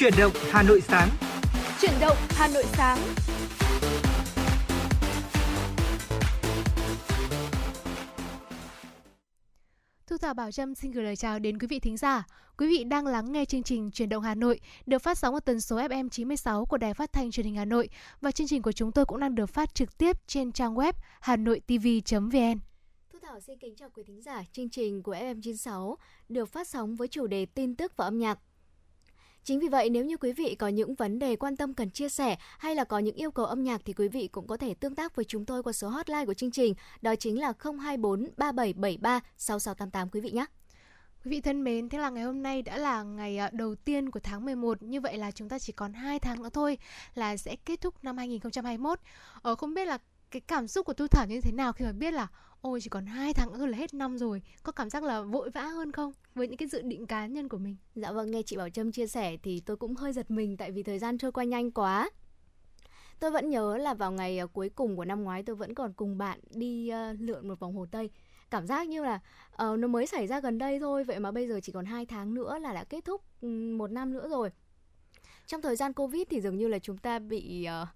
Chuyển động Hà Nội sáng. Chuyển động Hà Nội sáng. Thu Thảo Bảo Trâm xin gửi lời chào đến quý vị thính giả. Quý vị đang lắng nghe chương trình Truyền động Hà Nội được phát sóng ở tần số FM 96 của Đài Phát thanh Truyền hình Hà Nội và chương trình của chúng tôi cũng đang được phát trực tiếp trên trang web hanoitv.vn. Thu Thảo xin kính chào quý thính giả. Chương trình của FM 96 được phát sóng với chủ đề tin tức và âm nhạc Chính vì vậy nếu như quý vị có những vấn đề quan tâm cần chia sẻ hay là có những yêu cầu âm nhạc thì quý vị cũng có thể tương tác với chúng tôi qua số hotline của chương trình, đó chính là 024 3773 6688 quý vị nhé. Quý vị thân mến, thế là ngày hôm nay đã là ngày à, đầu tiên của tháng 11 Như vậy là chúng ta chỉ còn 2 tháng nữa thôi là sẽ kết thúc năm 2021 Ờ, Không biết là cái cảm xúc của Thu Thảo như thế nào khi mà biết là ôi chỉ còn hai tháng nữa là hết năm rồi. Có cảm giác là vội vã hơn không? Với những cái dự định cá nhân của mình. Dạ vâng nghe chị bảo trâm chia sẻ thì tôi cũng hơi giật mình tại vì thời gian trôi qua nhanh quá. Tôi vẫn nhớ là vào ngày à, cuối cùng của năm ngoái tôi vẫn còn cùng bạn đi uh, lượn một vòng hồ tây. Cảm giác như là uh, nó mới xảy ra gần đây thôi vậy mà bây giờ chỉ còn hai tháng nữa là đã kết thúc một năm nữa rồi. Trong thời gian covid thì dường như là chúng ta bị uh,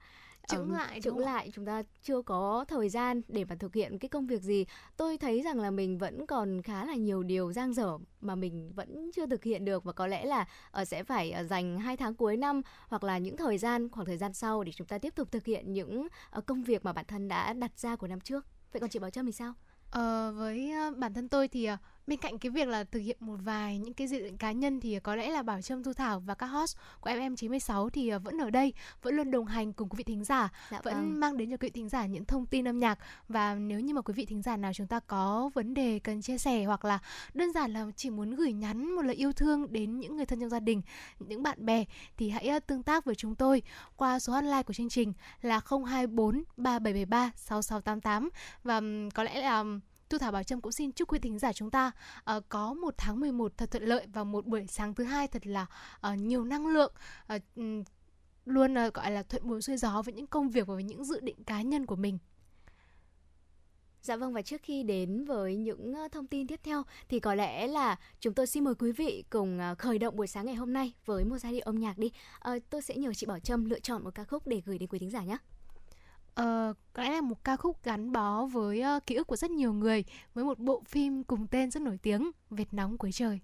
chững lại chững lại chúng ta chưa có thời gian để mà thực hiện cái công việc gì. Tôi thấy rằng là mình vẫn còn khá là nhiều điều giang dở mà mình vẫn chưa thực hiện được và có lẽ là uh, sẽ phải uh, dành hai tháng cuối năm hoặc là những thời gian khoảng thời gian sau để chúng ta tiếp tục thực hiện những uh, công việc mà bản thân đã đặt ra của năm trước. Vậy còn chị bảo trâm thì sao? Ờ, với bản thân tôi thì bên cạnh cái việc là thực hiện một vài những cái dự định cá nhân thì có lẽ là Bảo Trâm Thu Thảo và các host của FM96 thì ờ, vẫn ở đây, vẫn luôn đồng hành cùng quý vị thính giả, dạ, vẫn vâng. mang đến cho quý vị thính giả những thông tin âm nhạc và nếu như mà quý vị thính giả nào chúng ta có vấn đề cần chia sẻ hoặc là đơn giản là chỉ muốn gửi nhắn một lời yêu thương đến những người thân trong gia đình, những bạn bè thì hãy ờ, tương tác với chúng tôi qua số hotline của chương trình là 024 3773 6688 và có lẽ là Thu Thảo Bảo Trâm cũng xin chúc quý thính giả chúng ta uh, có một tháng 11 thật thuận lợi và một buổi sáng thứ hai thật là uh, nhiều năng lượng uh, luôn uh, gọi là thuận buồm xuôi gió với những công việc và với những dự định cá nhân của mình. Dạ vâng và trước khi đến với những thông tin tiếp theo thì có lẽ là chúng tôi xin mời quý vị cùng khởi động buổi sáng ngày hôm nay với một giai điệu âm nhạc đi. À, tôi sẽ nhờ chị Bảo Trâm lựa chọn một ca khúc để gửi đến quý thính giả nhé. Ờ, có lẽ là một ca khúc gắn bó với uh, ký ức của rất nhiều người với một bộ phim cùng tên rất nổi tiếng Việt nóng cuối trời.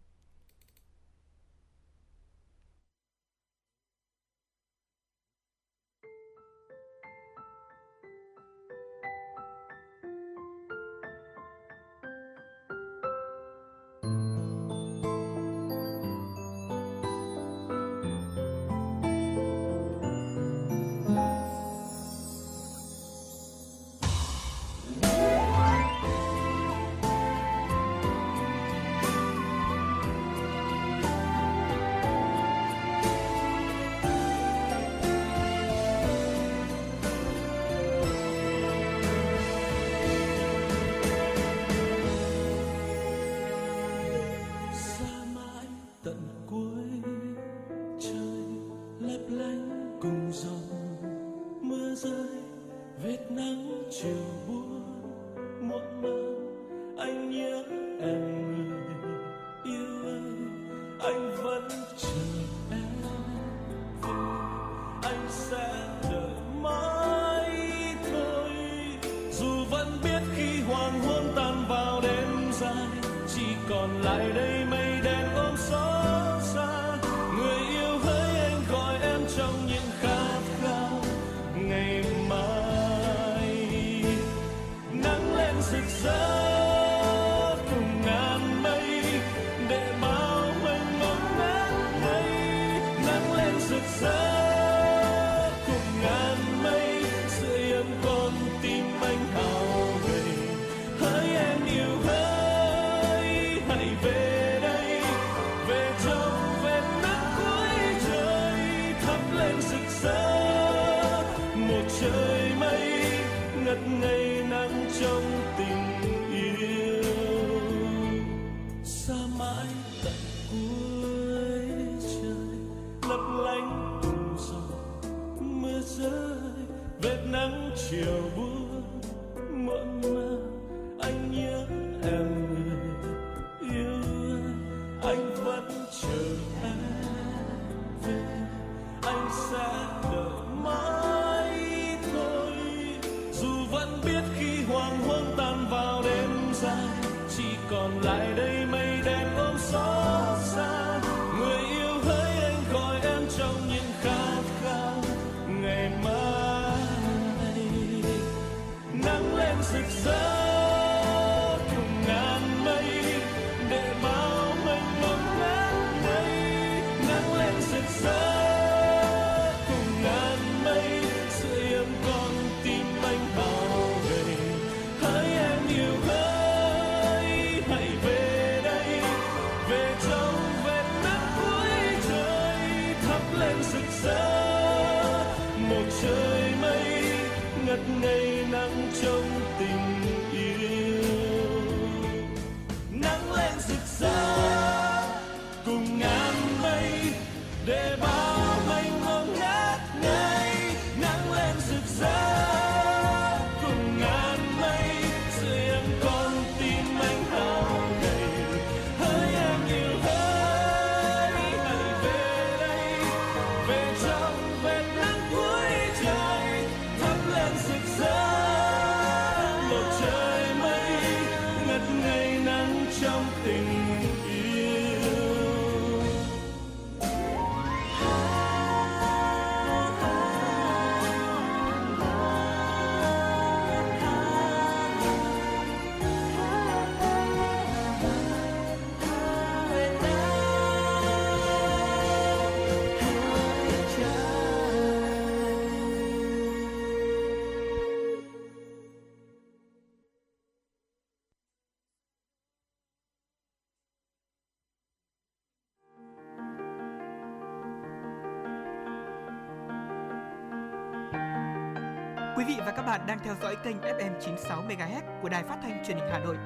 Quý vị và các bạn đang theo dõi kênh FM 96 MHz của đài phát thanh truyền hình Hà Nội.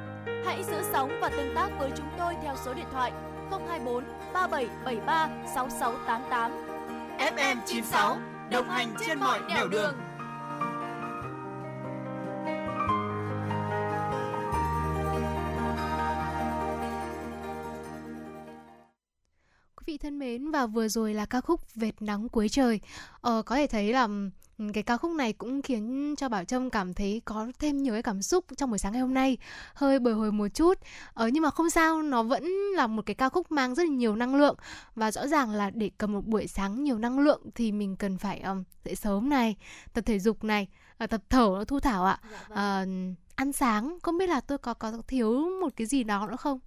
Hãy giữ sóng và tương tác với chúng tôi theo số điện thoại 024 3773 6688. FM 96 đồng hành trên mọi nẻo đường. Quý vị thân mến và vừa rồi là ca khúc Vệt nắng cuối trời. Ờ, có thể thấy là cái ca khúc này cũng khiến cho Bảo Trâm cảm thấy có thêm nhiều cái cảm xúc trong buổi sáng ngày hôm nay, hơi bồi hồi một chút. Ờ, nhưng mà không sao, nó vẫn là một cái ca khúc mang rất là nhiều năng lượng và rõ ràng là để cầm một buổi sáng nhiều năng lượng thì mình cần phải ừm, dậy sớm này, tập thể dục này, ờ, tập thở thu thảo ạ. Dạ vâng. Ờ, ăn sáng, không biết là tôi có có thiếu một cái gì đó nữa không?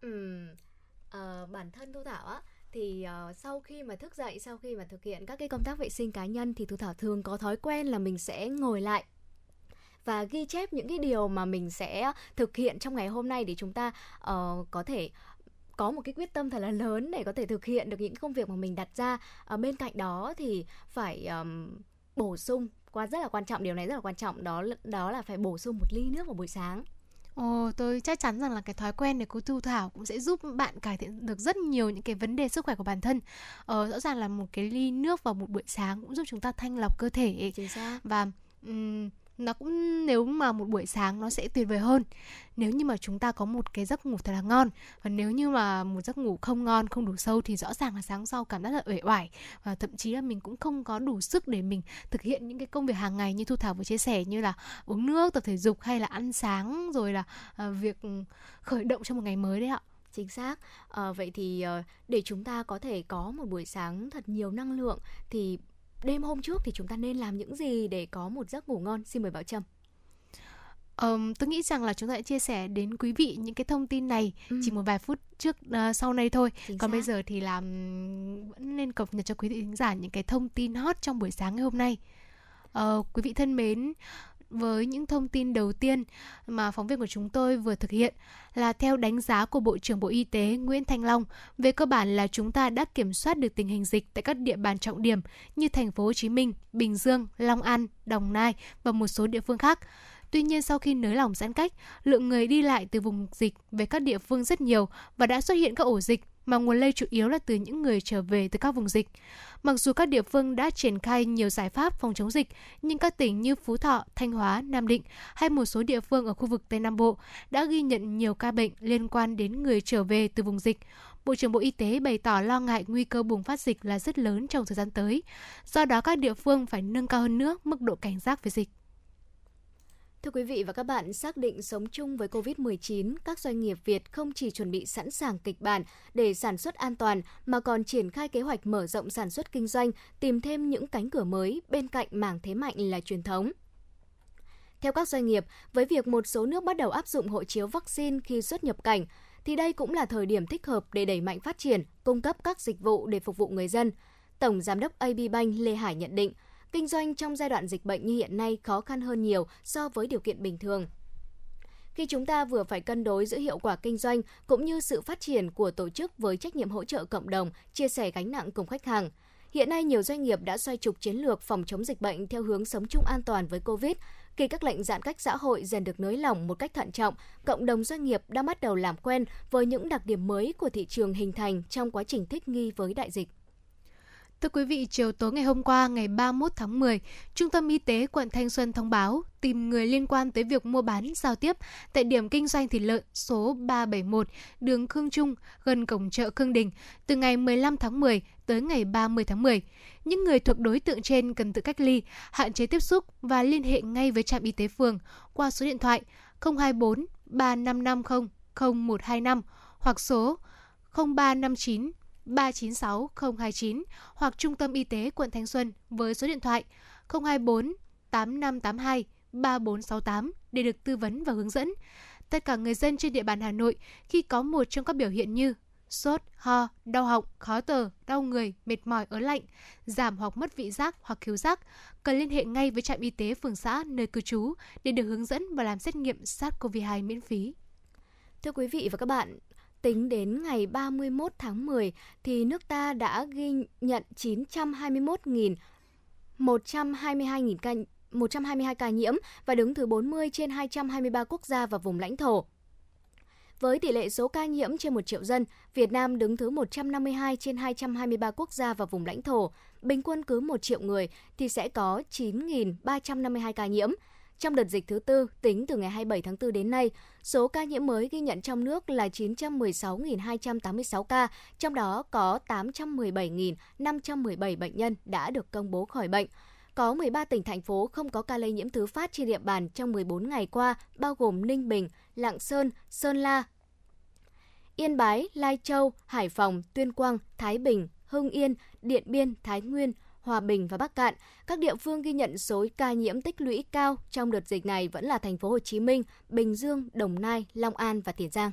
Ừm, ờ, bản thân Thu Thảo á thì uh, sau khi mà thức dậy sau khi mà thực hiện các cái công tác vệ sinh cá nhân thì Thu Thảo thường có thói quen là mình sẽ ngồi lại và ghi chép những cái điều mà mình sẽ thực hiện trong ngày hôm nay để chúng ta uh, có thể có một cái quyết tâm thật là lớn để có thể thực hiện được những công việc mà mình đặt ra. Ở bên cạnh đó thì phải um, bổ sung qua rất là quan trọng điều này rất là quan trọng đó đó là phải bổ sung một ly nước vào buổi sáng. Ồ, tôi chắc chắn rằng là cái thói quen này của Thu Thảo cũng sẽ giúp bạn cải thiện được rất nhiều những cái vấn đề sức khỏe của bản thân. Ờ, rõ ràng là một cái ly nước vào một buổi sáng cũng giúp chúng ta thanh lọc cơ thể chính xác và ừm, nó cũng nếu mà một buổi sáng nó sẽ tuyệt vời hơn nếu như mà chúng ta có một cái giấc ngủ thật là ngon và nếu như mà một giấc ngủ không ngon không đủ sâu thì rõ ràng là sáng sau cảm giác là uể oải và thậm chí là mình cũng không có đủ sức để mình thực hiện những cái công việc hàng ngày như thu thảo vừa chia sẻ như là uống nước tập thể dục hay là ăn sáng rồi là ờ, việc khởi động cho một ngày mới đấy ạ Chính xác. à, vậy thì ờ, để chúng ta có thể có một buổi sáng thật nhiều năng lượng thì đêm hôm trước thì chúng ta nên làm những gì để có một giấc ngủ ngon? Xin mời Bảo Trâm. Ờm, tôi nghĩ rằng là chúng ta sẽ chia sẻ đến quý vị những cái thông tin này Ừ. chỉ một vài phút trước ờ, sau này thôi Chính còn bây xác. giờ thì là ừm, vẫn nên cập nhật cho quý vị thính giả những cái thông tin hot trong buổi sáng ngày hôm nay Ờ, quý vị thân mến với những thông tin đầu tiên mà phóng viên của chúng tôi vừa thực hiện là theo đánh giá của Bộ trưởng Bộ Y tế Nguyễn Thanh Long, về cơ bản là chúng ta đã kiểm soát được tình hình dịch tại các địa bàn trọng điểm như thành phố Hồ Chí Minh, Bình Dương, Long An, Đồng Nai và một số địa phương khác. Tuy nhiên sau khi nới lỏng giãn cách, lượng người đi lại từ vùng dịch về các địa phương rất nhiều và đã xuất hiện các ổ dịch mà nguồn lây chủ yếu là từ những người trở về từ các vùng dịch. Mặc dù các địa phương đã triển khai nhiều giải pháp phòng chống dịch, nhưng các tỉnh như Phú Thọ, Thanh Hóa, Nam Định hay một số địa phương ở khu vực Tây Nam Bộ đã ghi nhận nhiều ca bệnh liên quan đến người trở về từ vùng dịch. Bộ trưởng Bộ Y tế bày tỏ lo ngại nguy cơ bùng phát dịch là rất lớn trong thời gian tới. Do đó các địa phương phải nâng cao hơn nữa mức độ cảnh giác với dịch. Thưa quý vị và các bạn, xác định sống chung với COVID-19, các doanh nghiệp Việt không chỉ chuẩn bị sẵn sàng kịch bản để sản xuất an toàn mà còn triển khai kế hoạch mở rộng sản xuất kinh doanh, tìm thêm những cánh cửa mới bên cạnh mảng thế mạnh là truyền thống. Theo các doanh nghiệp, với việc một số nước bắt đầu áp dụng hộ chiếu vaccine khi xuất nhập cảnh, thì đây cũng là thời điểm thích hợp để đẩy mạnh phát triển, cung cấp các dịch vụ để phục vụ người dân. Tổng Giám đốc AB Bank Lê Hải nhận định, kinh doanh trong giai đoạn dịch bệnh như hiện nay khó khăn hơn nhiều so với điều kiện bình thường. Khi chúng ta vừa phải cân đối giữa hiệu quả kinh doanh cũng như sự phát triển của tổ chức với trách nhiệm hỗ trợ cộng đồng, chia sẻ gánh nặng cùng khách hàng. Hiện nay nhiều doanh nghiệp đã xoay trục chiến lược phòng chống dịch bệnh theo hướng sống chung an toàn với Covid. Khi các lệnh giãn cách xã hội dần được nới lỏng một cách thận trọng, cộng đồng doanh nghiệp đã bắt đầu làm quen với những đặc điểm mới của thị trường hình thành trong quá trình thích nghi với đại dịch. Thưa quý vị, chiều tối ngày hôm qua, ngày 31 tháng 10, Trung tâm Y tế quận Thanh Xuân thông báo tìm người liên quan tới việc mua bán, giao tiếp tại điểm kinh doanh thịt lợn số 371, đường Khương Trung, gần cổng chợ Khương Đình, từ ngày 15 tháng 10 tới ngày 30 tháng 10. Những người thuộc đối tượng trên cần tự cách ly, hạn chế tiếp xúc và liên hệ ngay với trạm y tế phường qua số điện thoại 024 3550 0125 hoặc số 0359 396 029 hoặc Trung tâm Y tế quận Thanh Xuân với số điện thoại 024 8582 3468 để được tư vấn và hướng dẫn. Tất cả người dân trên địa bàn Hà Nội khi có một trong các biểu hiện như sốt, ho, đau họng, khó thở, đau người, mệt mỏi, ớn lạnh, giảm hoặc mất vị giác hoặc khiếu giác, cần liên hệ ngay với trạm y tế phường xã nơi cư trú để được hướng dẫn và làm xét nghiệm SARS-CoV-2 miễn phí. Thưa quý vị và các bạn, tính đến ngày 31 tháng 10 thì nước ta đã ghi nhận 921.000 122.000 ca 122 ca nhiễm và đứng thứ 40 trên 223 quốc gia và vùng lãnh thổ. Với tỷ lệ số ca nhiễm trên 1 triệu dân, Việt Nam đứng thứ 152 trên 223 quốc gia và vùng lãnh thổ. Bình quân cứ 1 triệu người thì sẽ có 9.352 ca nhiễm. Trong đợt dịch thứ tư, tính từ ngày 27 tháng 4 đến nay, số ca nhiễm mới ghi nhận trong nước là 916.286 ca, trong đó có 817.517 bệnh nhân đã được công bố khỏi bệnh. Có 13 tỉnh thành phố không có ca lây nhiễm thứ phát trên địa bàn trong 14 ngày qua, bao gồm Ninh Bình, Lạng Sơn, Sơn La, Yên Bái, Lai Châu, Hải Phòng, Tuyên Quang, Thái Bình, Hưng Yên, Điện Biên, Thái Nguyên, Hòa Bình và Bắc Cạn. Các địa phương ghi nhận số ca nhiễm tích lũy cao trong đợt dịch này vẫn là thành phố Hồ Chí Minh, Bình Dương, Đồng Nai, Long An và Tiền Giang.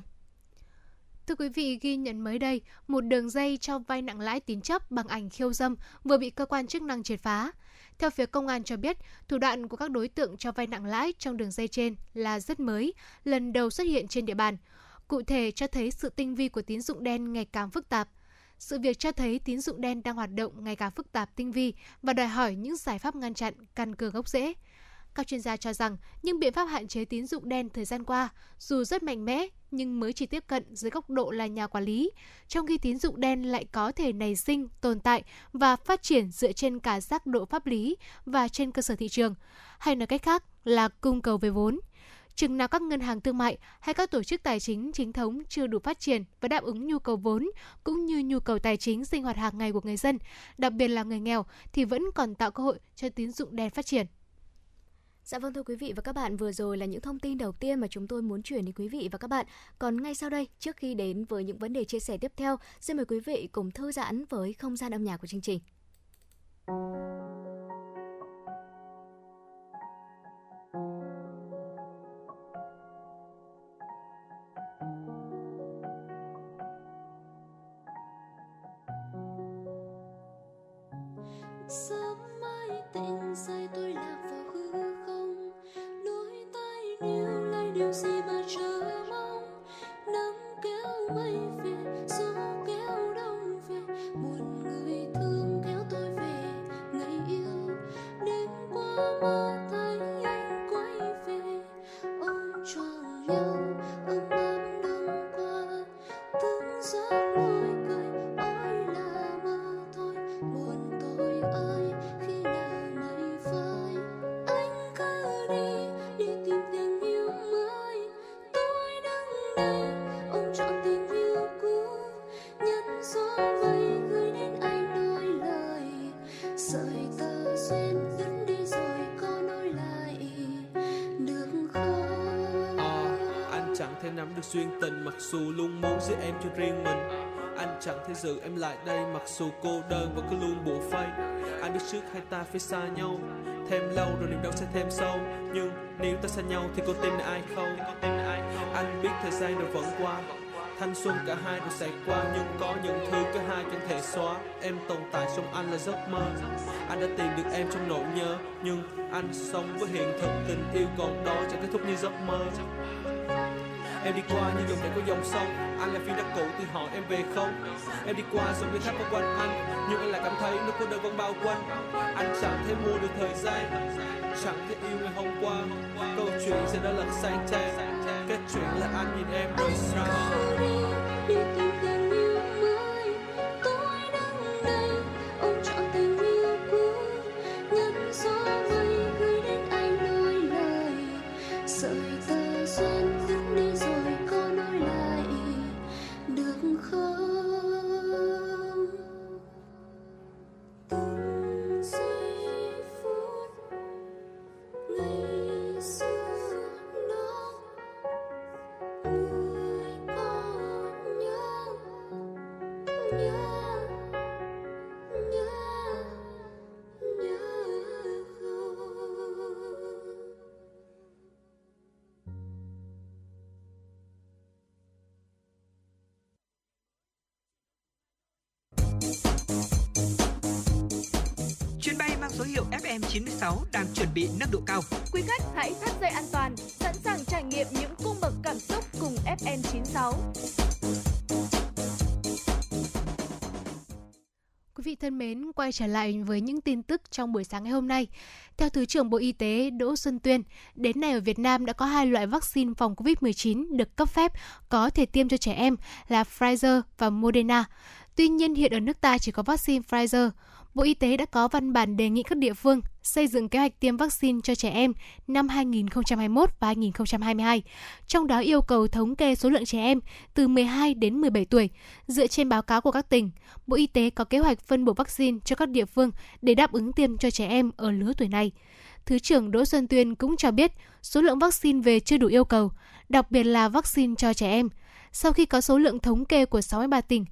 Thưa quý vị, ghi nhận mới đây, một đường dây cho vay nặng lãi tín chấp bằng ảnh khiêu dâm vừa bị cơ quan chức năng triệt phá. Theo phía công an cho biết, thủ đoạn của các đối tượng cho vay nặng lãi trong đường dây trên là rất mới, lần đầu xuất hiện trên địa bàn. Cụ thể cho thấy sự tinh vi của tín dụng đen ngày càng phức tạp. Sự việc cho thấy tín dụng đen đang hoạt động ngày càng phức tạp tinh vi và đòi hỏi những giải pháp ngăn chặn căn cơ gốc rễ. Các chuyên gia cho rằng những biện pháp hạn chế tín dụng đen thời gian qua dù rất mạnh mẽ nhưng mới chỉ tiếp cận dưới góc độ là nhà quản lý, trong khi tín dụng đen lại có thể nảy sinh, tồn tại và phát triển dựa trên cả giác độ pháp lý và trên cơ sở thị trường, hay nói cách khác là cung cầu về vốn chừng nào các ngân hàng thương mại hay các tổ chức tài chính chính thống chưa đủ phát triển và đáp ứng nhu cầu vốn cũng như nhu cầu tài chính sinh hoạt hàng ngày của người dân, đặc biệt là người nghèo thì vẫn còn tạo cơ hội cho tín dụng đen phát triển. Dạ vâng thưa quý vị và các bạn, vừa rồi là những thông tin đầu tiên mà chúng tôi muốn chuyển đến quý vị và các bạn. Còn ngay sau đây, trước khi đến với những vấn đề chia sẻ tiếp theo, xin mời quý vị cùng thư giãn với không gian âm nhạc của chương trình. Duyên tình, mặc dù luôn muốn giữ em cho riêng mình. Anh chẳng thể giữ em lại đây, mặc dù cô đơn và cứ luôn bủa vây anh biết trước hai ta phải xa nhau, thêm lâu rồi niềm đau sẽ thêm sâu. Nhưng nếu ta xa nhau thì có tin ai không? Anh biết thời gian rồi vẫn qua, thanh xuân cả hai rồi sẽ qua. Nhưng có những thứ cả hai chẳng thể xóa. Em tồn tại trong anh là giấc mơ. Anh đã tìm được em trong nỗi nhớ. Nhưng anh sống với hiện thực tình yêu còn đó, chẳng kết thúc như giấc mơ. Em đi qua như dòng chảy có dòng sông. Anh là phiên đất cũ thì hỏi em về không? Em đi qua giống như tháp bao quanh anh. Nhưng anh lại cảm thấy nó cô đơn vẫn bao quanh. Anh chẳng thể mua được thời gian. Chẳng thể yêu ngày hôm qua. Câu chuyện sẽ đã lật sang trang Kết chuyện là anh nhìn em rời xa đi FM96 đang chuẩn bị nâng độ cao. Quý khách hãy thắt dây an toàn, sẵn sàng trải nghiệm những cung bậc cảm xúc cùng FN96. Quý vị thân mến, quay trở lại với những tin tức trong buổi sáng ngày hôm nay. Theo Thứ trưởng Bộ Y tế Đỗ Xuân Tuyên, đến nay ở Việt Nam đã có hai loại vaccine phòng COVID-19 được cấp phép có thể tiêm cho trẻ em là Pfizer và Moderna. Tuy nhiên, hiện ở nước ta chỉ có vaccine Pfizer. Bộ Y tế đã có văn bản đề nghị các địa phương xây dựng kế hoạch tiêm vaccine cho trẻ em năm 2021 và 2022, trong đó yêu cầu thống kê số lượng trẻ em từ 12 đến 17 tuổi. Dựa trên báo cáo của các tỉnh, Bộ Y tế có kế hoạch phân bổ vaccine cho các địa phương để đáp ứng tiêm cho trẻ em ở lứa tuổi này. Thứ trưởng Đỗ Xuân Tuyên cũng cho biết số lượng vaccine về chưa đủ yêu cầu, đặc biệt là vaccine cho trẻ em. Sau khi có số lượng thống kê của 63 tỉnh,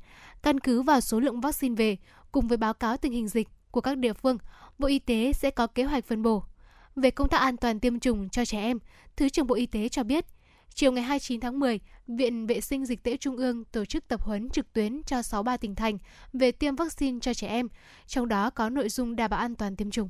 căn cứ vào số lượng vaccine về cùng với báo cáo tình hình dịch của các địa phương, Bộ Y tế sẽ có kế hoạch phân bổ. Về công tác an toàn tiêm chủng cho trẻ em, Thứ trưởng Bộ Y tế cho biết, chiều ngày 29 tháng 10, Viện Vệ sinh Dịch tễ Trung ương tổ chức tập huấn trực tuyến cho 63 tỉnh thành về tiêm vaccine cho trẻ em, trong đó có nội dung đảm bảo an toàn tiêm chủng.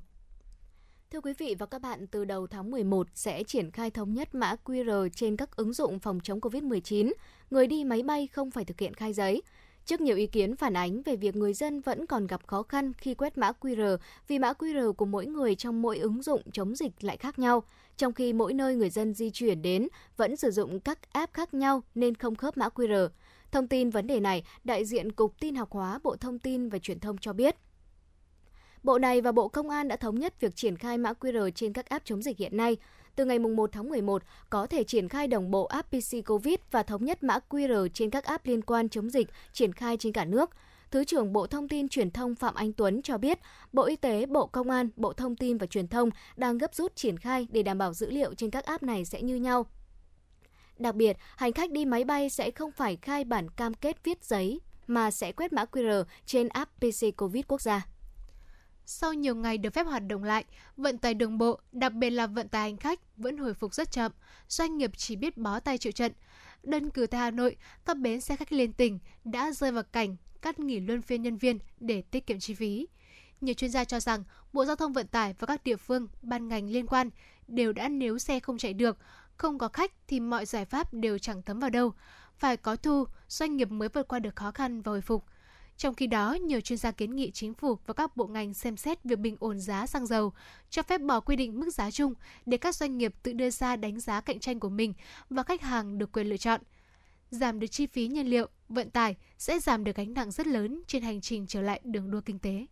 Thưa quý vị và các bạn, từ đầu tháng 11 sẽ triển khai thống nhất mã QR trên các ứng dụng phòng chống COVID-19. Người đi máy bay không phải thực hiện khai giấy. Trước nhiều ý kiến phản ánh về việc người dân vẫn còn gặp khó khăn khi quét mã QR vì mã QR của mỗi người trong mỗi ứng dụng chống dịch lại khác nhau, trong khi mỗi nơi người dân di chuyển đến vẫn sử dụng các app khác nhau nên không khớp mã QR. Thông tin vấn đề này, đại diện Cục Tin học hóa Bộ Thông tin và Truyền thông cho biết. Bộ này và Bộ Công an đã thống nhất việc triển khai mã QR trên các app chống dịch hiện nay. Từ ngày 1 tháng 11, có thể triển khai đồng bộ app PC COVID và thống nhất mã QR trên các app liên quan chống dịch triển khai trên cả nước. Thứ trưởng Bộ Thông tin Truyền thông Phạm Anh Tuấn cho biết, Bộ Y tế, Bộ Công an, Bộ Thông tin và Truyền thông đang gấp rút triển khai để đảm bảo dữ liệu trên các app này sẽ như nhau. Đặc biệt, hành khách đi máy bay sẽ không phải khai bản cam kết viết giấy mà sẽ quét mã QR trên app PC COVID quốc gia. Sau nhiều ngày được phép hoạt động lại, vận tải đường bộ, đặc biệt là vận tải hành khách vẫn hồi phục rất chậm, doanh nghiệp chỉ biết bó tay chịu trận. Đơn cử tại Hà Nội, các bến xe khách liên tỉnh đã rơi vào cảnh cắt nghỉ luân phiên nhân viên để tiết kiệm chi phí. Nhiều chuyên gia cho rằng Bộ Giao thông Vận tải và các địa phương, ban ngành liên quan đều đã nếu xe không chạy được, không có khách thì mọi giải pháp đều chẳng thấm vào đâu. Phải có thu, doanh nghiệp mới vượt qua được khó khăn và hồi phục. Trong khi đó, nhiều chuyên gia kiến nghị chính phủ và các bộ ngành xem xét việc bình ổn giá xăng dầu, cho phép bỏ quy định mức giá chung để các doanh nghiệp tự đưa ra đánh giá cạnh tranh của mình và khách hàng được quyền lựa chọn. Giảm được chi phí nhiên liệu, vận tải sẽ giảm được gánh nặng rất lớn trên hành trình trở lại đường đua kinh tế.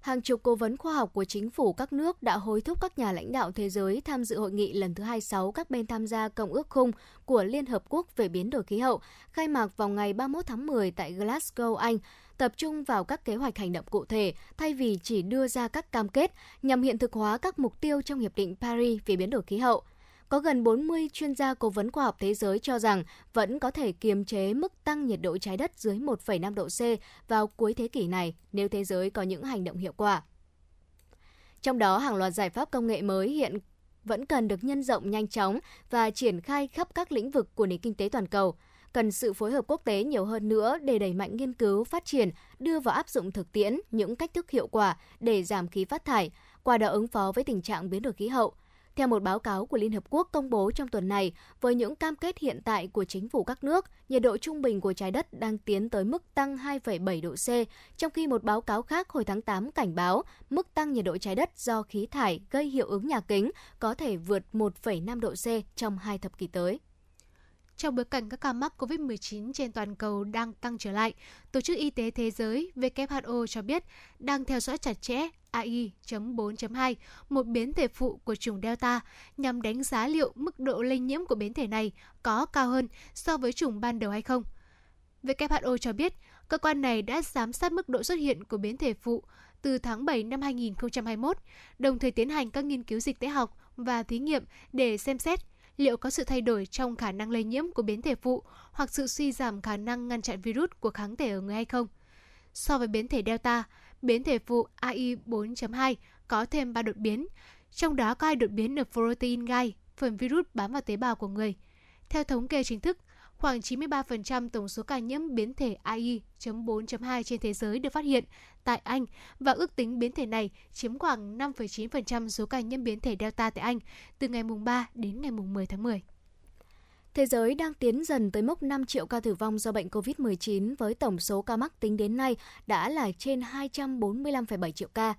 Hàng chục cố vấn khoa học của chính phủ các nước đã hối thúc các nhà lãnh đạo thế giới tham dự hội nghị lần thứ 26 các bên tham gia Công ước Khung của Liên Hợp Quốc về biến đổi khí hậu, khai mạc vào ngày 31 tháng 10 tại Glasgow, Anh, tập trung vào các kế hoạch hành động cụ thể thay vì chỉ đưa ra các cam kết nhằm hiện thực hóa các mục tiêu trong Hiệp định Paris về biến đổi khí hậu. Có gần 40 chuyên gia cố vấn khoa học thế giới cho rằng vẫn có thể kiềm chế mức tăng nhiệt độ trái đất dưới 1,5 độ C vào cuối thế kỷ này nếu thế giới có những hành động hiệu quả. Trong đó, hàng loạt giải pháp công nghệ mới hiện vẫn cần được nhân rộng nhanh chóng và triển khai khắp các lĩnh vực của nền kinh tế toàn cầu. Cần sự phối hợp quốc tế nhiều hơn nữa để đẩy mạnh nghiên cứu, phát triển, đưa vào áp dụng thực tiễn những cách thức hiệu quả để giảm khí phát thải, qua đó ứng phó với tình trạng biến đổi khí hậu. Theo một báo cáo của Liên Hợp Quốc công bố trong tuần này, với những cam kết hiện tại của chính phủ các nước, nhiệt độ trung bình của trái đất đang tiến tới mức tăng 2,7 độ C, trong khi một báo cáo khác hồi tháng 8 cảnh báo mức tăng nhiệt độ trái đất do khí thải gây hiệu ứng nhà kính có thể vượt 1,5 độ C trong hai thập kỷ tới. Trong bối cảnh các ca mắc COVID-19 trên toàn cầu đang tăng trở lại, Tổ chức Y tế Thế giới WHO cho biết đang theo dõi chặt chẽ AI.4.2, một biến thể phụ của chủng Delta, nhằm đánh giá liệu mức độ lây nhiễm của biến thể này có cao hơn so với chủng ban đầu hay không. WHO cho biết, cơ quan này đã giám sát mức độ xuất hiện của biến thể phụ từ tháng 7 năm 2021, đồng thời tiến hành các nghiên cứu dịch tễ học và thí nghiệm để xem xét liệu có sự thay đổi trong khả năng lây nhiễm của biến thể phụ hoặc sự suy giảm khả năng ngăn chặn virus của kháng thể ở người hay không. So với biến thể Delta, biến thể phụ AI4.2 có thêm 3 đột biến, trong đó có hai đột biến ở protein gai, phần virus bám vào tế bào của người. Theo thống kê chính thức, khoảng 93% tổng số ca nhiễm biến thể AI.4.2 trên thế giới được phát hiện tại Anh và ước tính biến thể này chiếm khoảng 5,9% số ca nhiễm biến thể Delta tại Anh từ ngày mùng 3 đến ngày mùng 10 tháng 10. Thế giới đang tiến dần tới mốc 5 triệu ca tử vong do bệnh COVID-19 với tổng số ca mắc tính đến nay đã là trên 245,7 triệu ca.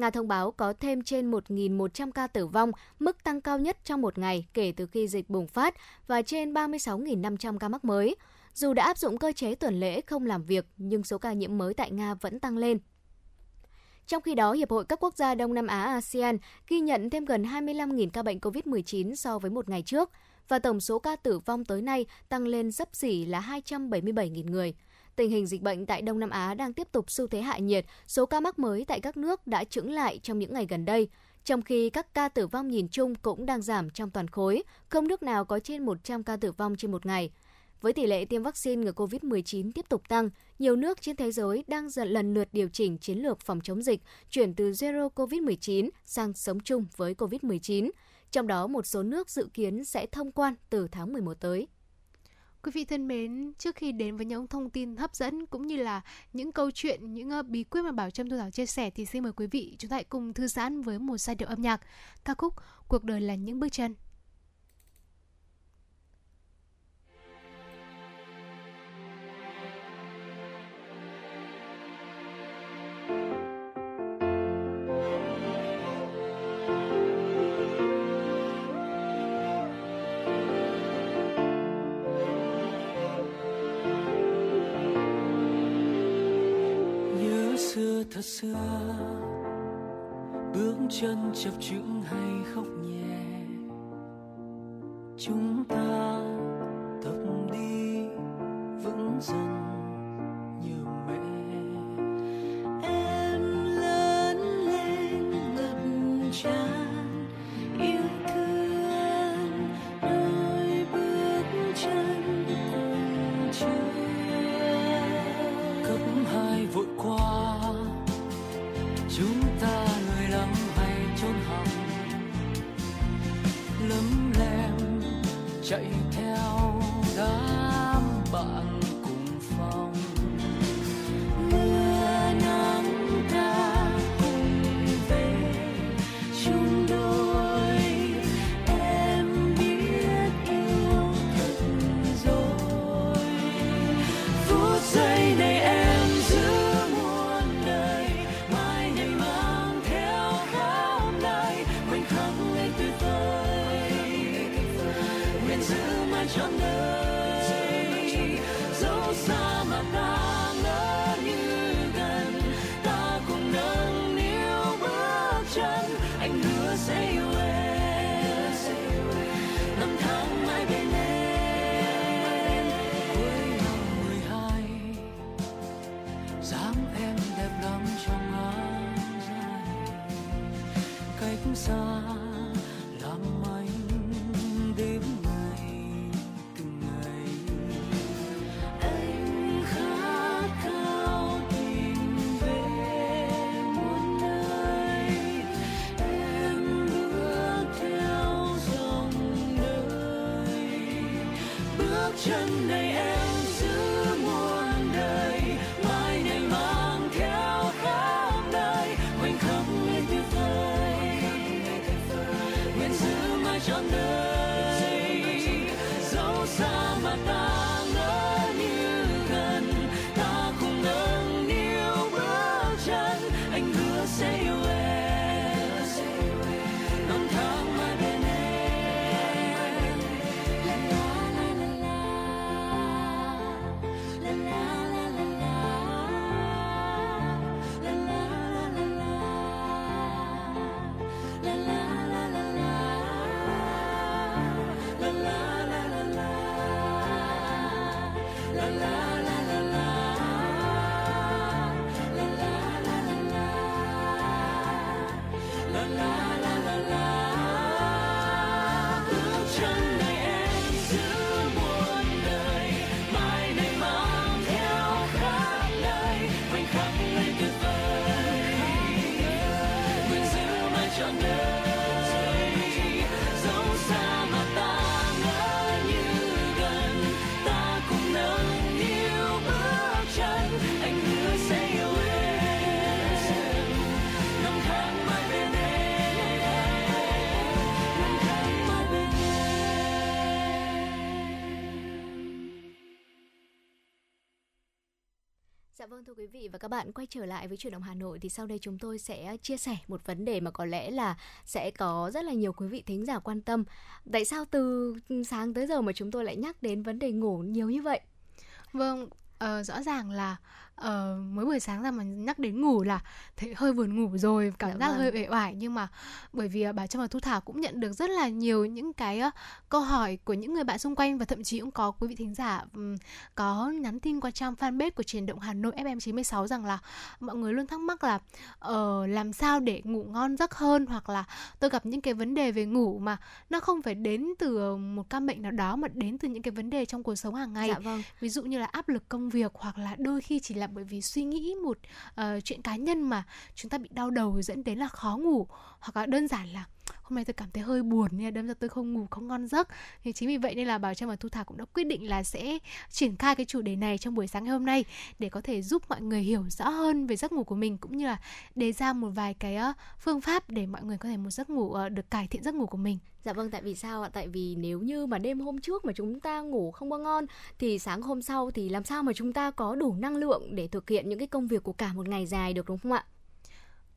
Nga thông báo có thêm trên 1.100 ca tử vong, mức tăng cao nhất trong một ngày kể từ khi dịch bùng phát và trên 36.500 ca mắc mới. Dù đã áp dụng cơ chế tuần lễ không làm việc, nhưng số ca nhiễm mới tại Nga vẫn tăng lên. Trong khi đó, Hiệp hội các quốc gia Đông Nam Á ASEAN ghi nhận thêm gần 25.000 ca bệnh COVID-19 so với một ngày trước, và tổng số ca tử vong tới nay tăng lên sấp xỉ là 277.000 người. Tình hình dịch bệnh tại Đông Nam Á đang tiếp tục xu thế hạ nhiệt, số ca mắc mới tại các nước đã chững lại trong những ngày gần đây, trong khi các ca tử vong nhìn chung cũng đang giảm trong toàn khối, không nước nào có trên 100 ca tử vong trên một ngày. Với tỷ lệ tiêm vaccine ngừa COVID-19 tiếp tục tăng, nhiều nước trên thế giới đang dần lần lượt điều chỉnh chiến lược phòng chống dịch, chuyển từ zero COVID-19 sang sống chung với COVID-19. Trong đó, một số nước dự kiến sẽ thông quan từ tháng 11 tới. Quý vị thân mến, trước khi đến với những thông tin hấp dẫn cũng như là những câu chuyện, những ờ, bí quyết mà Bảo Trâm Thu Thảo chia sẻ thì xin mời quý vị chúng ta hãy cùng thư giãn với một giai điệu âm nhạc ca khúc Cuộc đời là những bước chân. Thật xưa bước chân chập chững hay khóc nhẹ. Chúng ta tập đi, vững dần. Quý vị và các bạn quay trở lại với chuyển động Hà Nội thì sau đây chúng tôi sẽ chia sẻ một vấn đề mà có lẽ là sẽ có rất là nhiều quý vị thính giả quan tâm. Tại sao từ sáng tới giờ mà chúng tôi lại nhắc đến vấn đề ngủ nhiều như vậy? Vâng, uh, rõ ràng là ờ, mới buổi sáng ra mà nhắc đến ngủ là thấy hơi buồn ngủ rồi cảm Dạ giác vâng. hơi uể oải nhưng mà bởi vì ờ, bà Trâm và Thu Thảo cũng nhận được rất là nhiều những cái ờ, câu hỏi của những người bạn xung quanh và thậm chí cũng có quý vị thính giả ừm, có nhắn tin qua trang fanpage của truyền động Hà Nội FM 96 rằng là mọi người luôn thắc mắc là ờ, làm sao để ngủ ngon giấc hơn hoặc là tôi gặp những cái vấn đề về ngủ mà nó không phải đến từ một căn bệnh nào đó mà đến từ những cái vấn đề trong cuộc sống hàng ngày Dạ vâng. ví dụ như là áp lực công việc hoặc là đôi khi chỉ là bởi vì suy nghĩ một uh, chuyện cá nhân mà chúng ta bị đau đầu dẫn đến là khó ngủ hoặc là đơn giản là hôm nay tôi cảm thấy hơi buồn nên là đâm ra tôi không ngủ không ngon giấc thì chính vì vậy nên là Bảo Trâm và Thu Thảo cũng đã quyết định là sẽ triển khai cái chủ đề này trong buổi sáng ngày hôm nay để có thể giúp mọi người hiểu rõ hơn về giấc ngủ của mình cũng như là đề ra một vài cái ờ, phương pháp để mọi người có thể một giấc ngủ ờ, được cải thiện giấc ngủ của mình Dạ vâng, tại vì sao ạ? Tại vì nếu như mà đêm hôm trước mà chúng ta ngủ không có ngon thì sáng hôm sau thì làm sao mà chúng ta có đủ năng lượng để thực hiện những cái công việc của cả một ngày dài được đúng không ạ?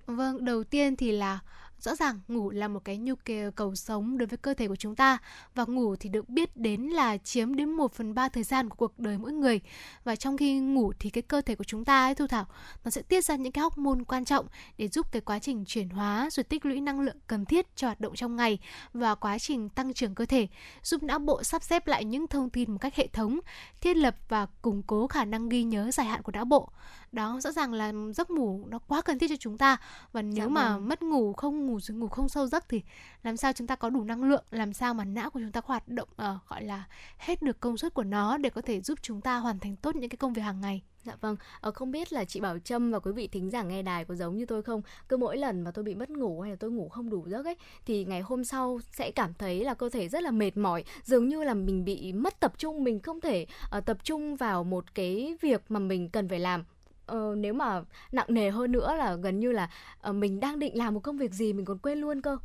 Vâng, đầu tiên thì là rõ ràng ngủ là một cái nhu cầu sống đối với cơ thể của chúng ta và ngủ thì được biết đến là chiếm đến 1 phần 3 thời gian của cuộc đời mỗi người. Và trong khi ngủ thì cái cơ thể của chúng ta ấy, Thu Thảo, nó sẽ tiết ra những cái hormone quan trọng để giúp cái quá trình chuyển hóa rồi tích lũy năng lượng cần thiết cho hoạt động trong ngày và quá trình tăng trưởng cơ thể, giúp não bộ sắp xếp lại những thông tin một cách hệ thống, thiết lập và củng cố khả năng ghi nhớ dài hạn của não bộ đó rõ ràng là giấc ngủ nó quá cần thiết cho chúng ta và nếu mà vâng. mất ngủ không ngủ ngủ không sâu giấc thì làm sao chúng ta có đủ năng lượng làm sao mà não của chúng ta có hoạt động ờ, gọi là hết được công suất của nó để có thể giúp chúng ta hoàn thành tốt những cái công việc hàng ngày Dạ vâng, ờ, không biết là chị Bảo Trâm và quý vị thính giả nghe đài có giống như tôi không? Cứ mỗi lần mà tôi bị mất ngủ hay là tôi ngủ không đủ giấc ấy thì ngày hôm sau sẽ cảm thấy là cơ thể rất là mệt mỏi, dường như là mình bị mất tập trung, mình không thể ờ, tập trung vào một cái việc mà mình cần phải làm. Ờ, nếu mà nặng nề hơn nữa là gần như là ờ, mình đang định làm một công việc gì mình còn quên luôn cơ.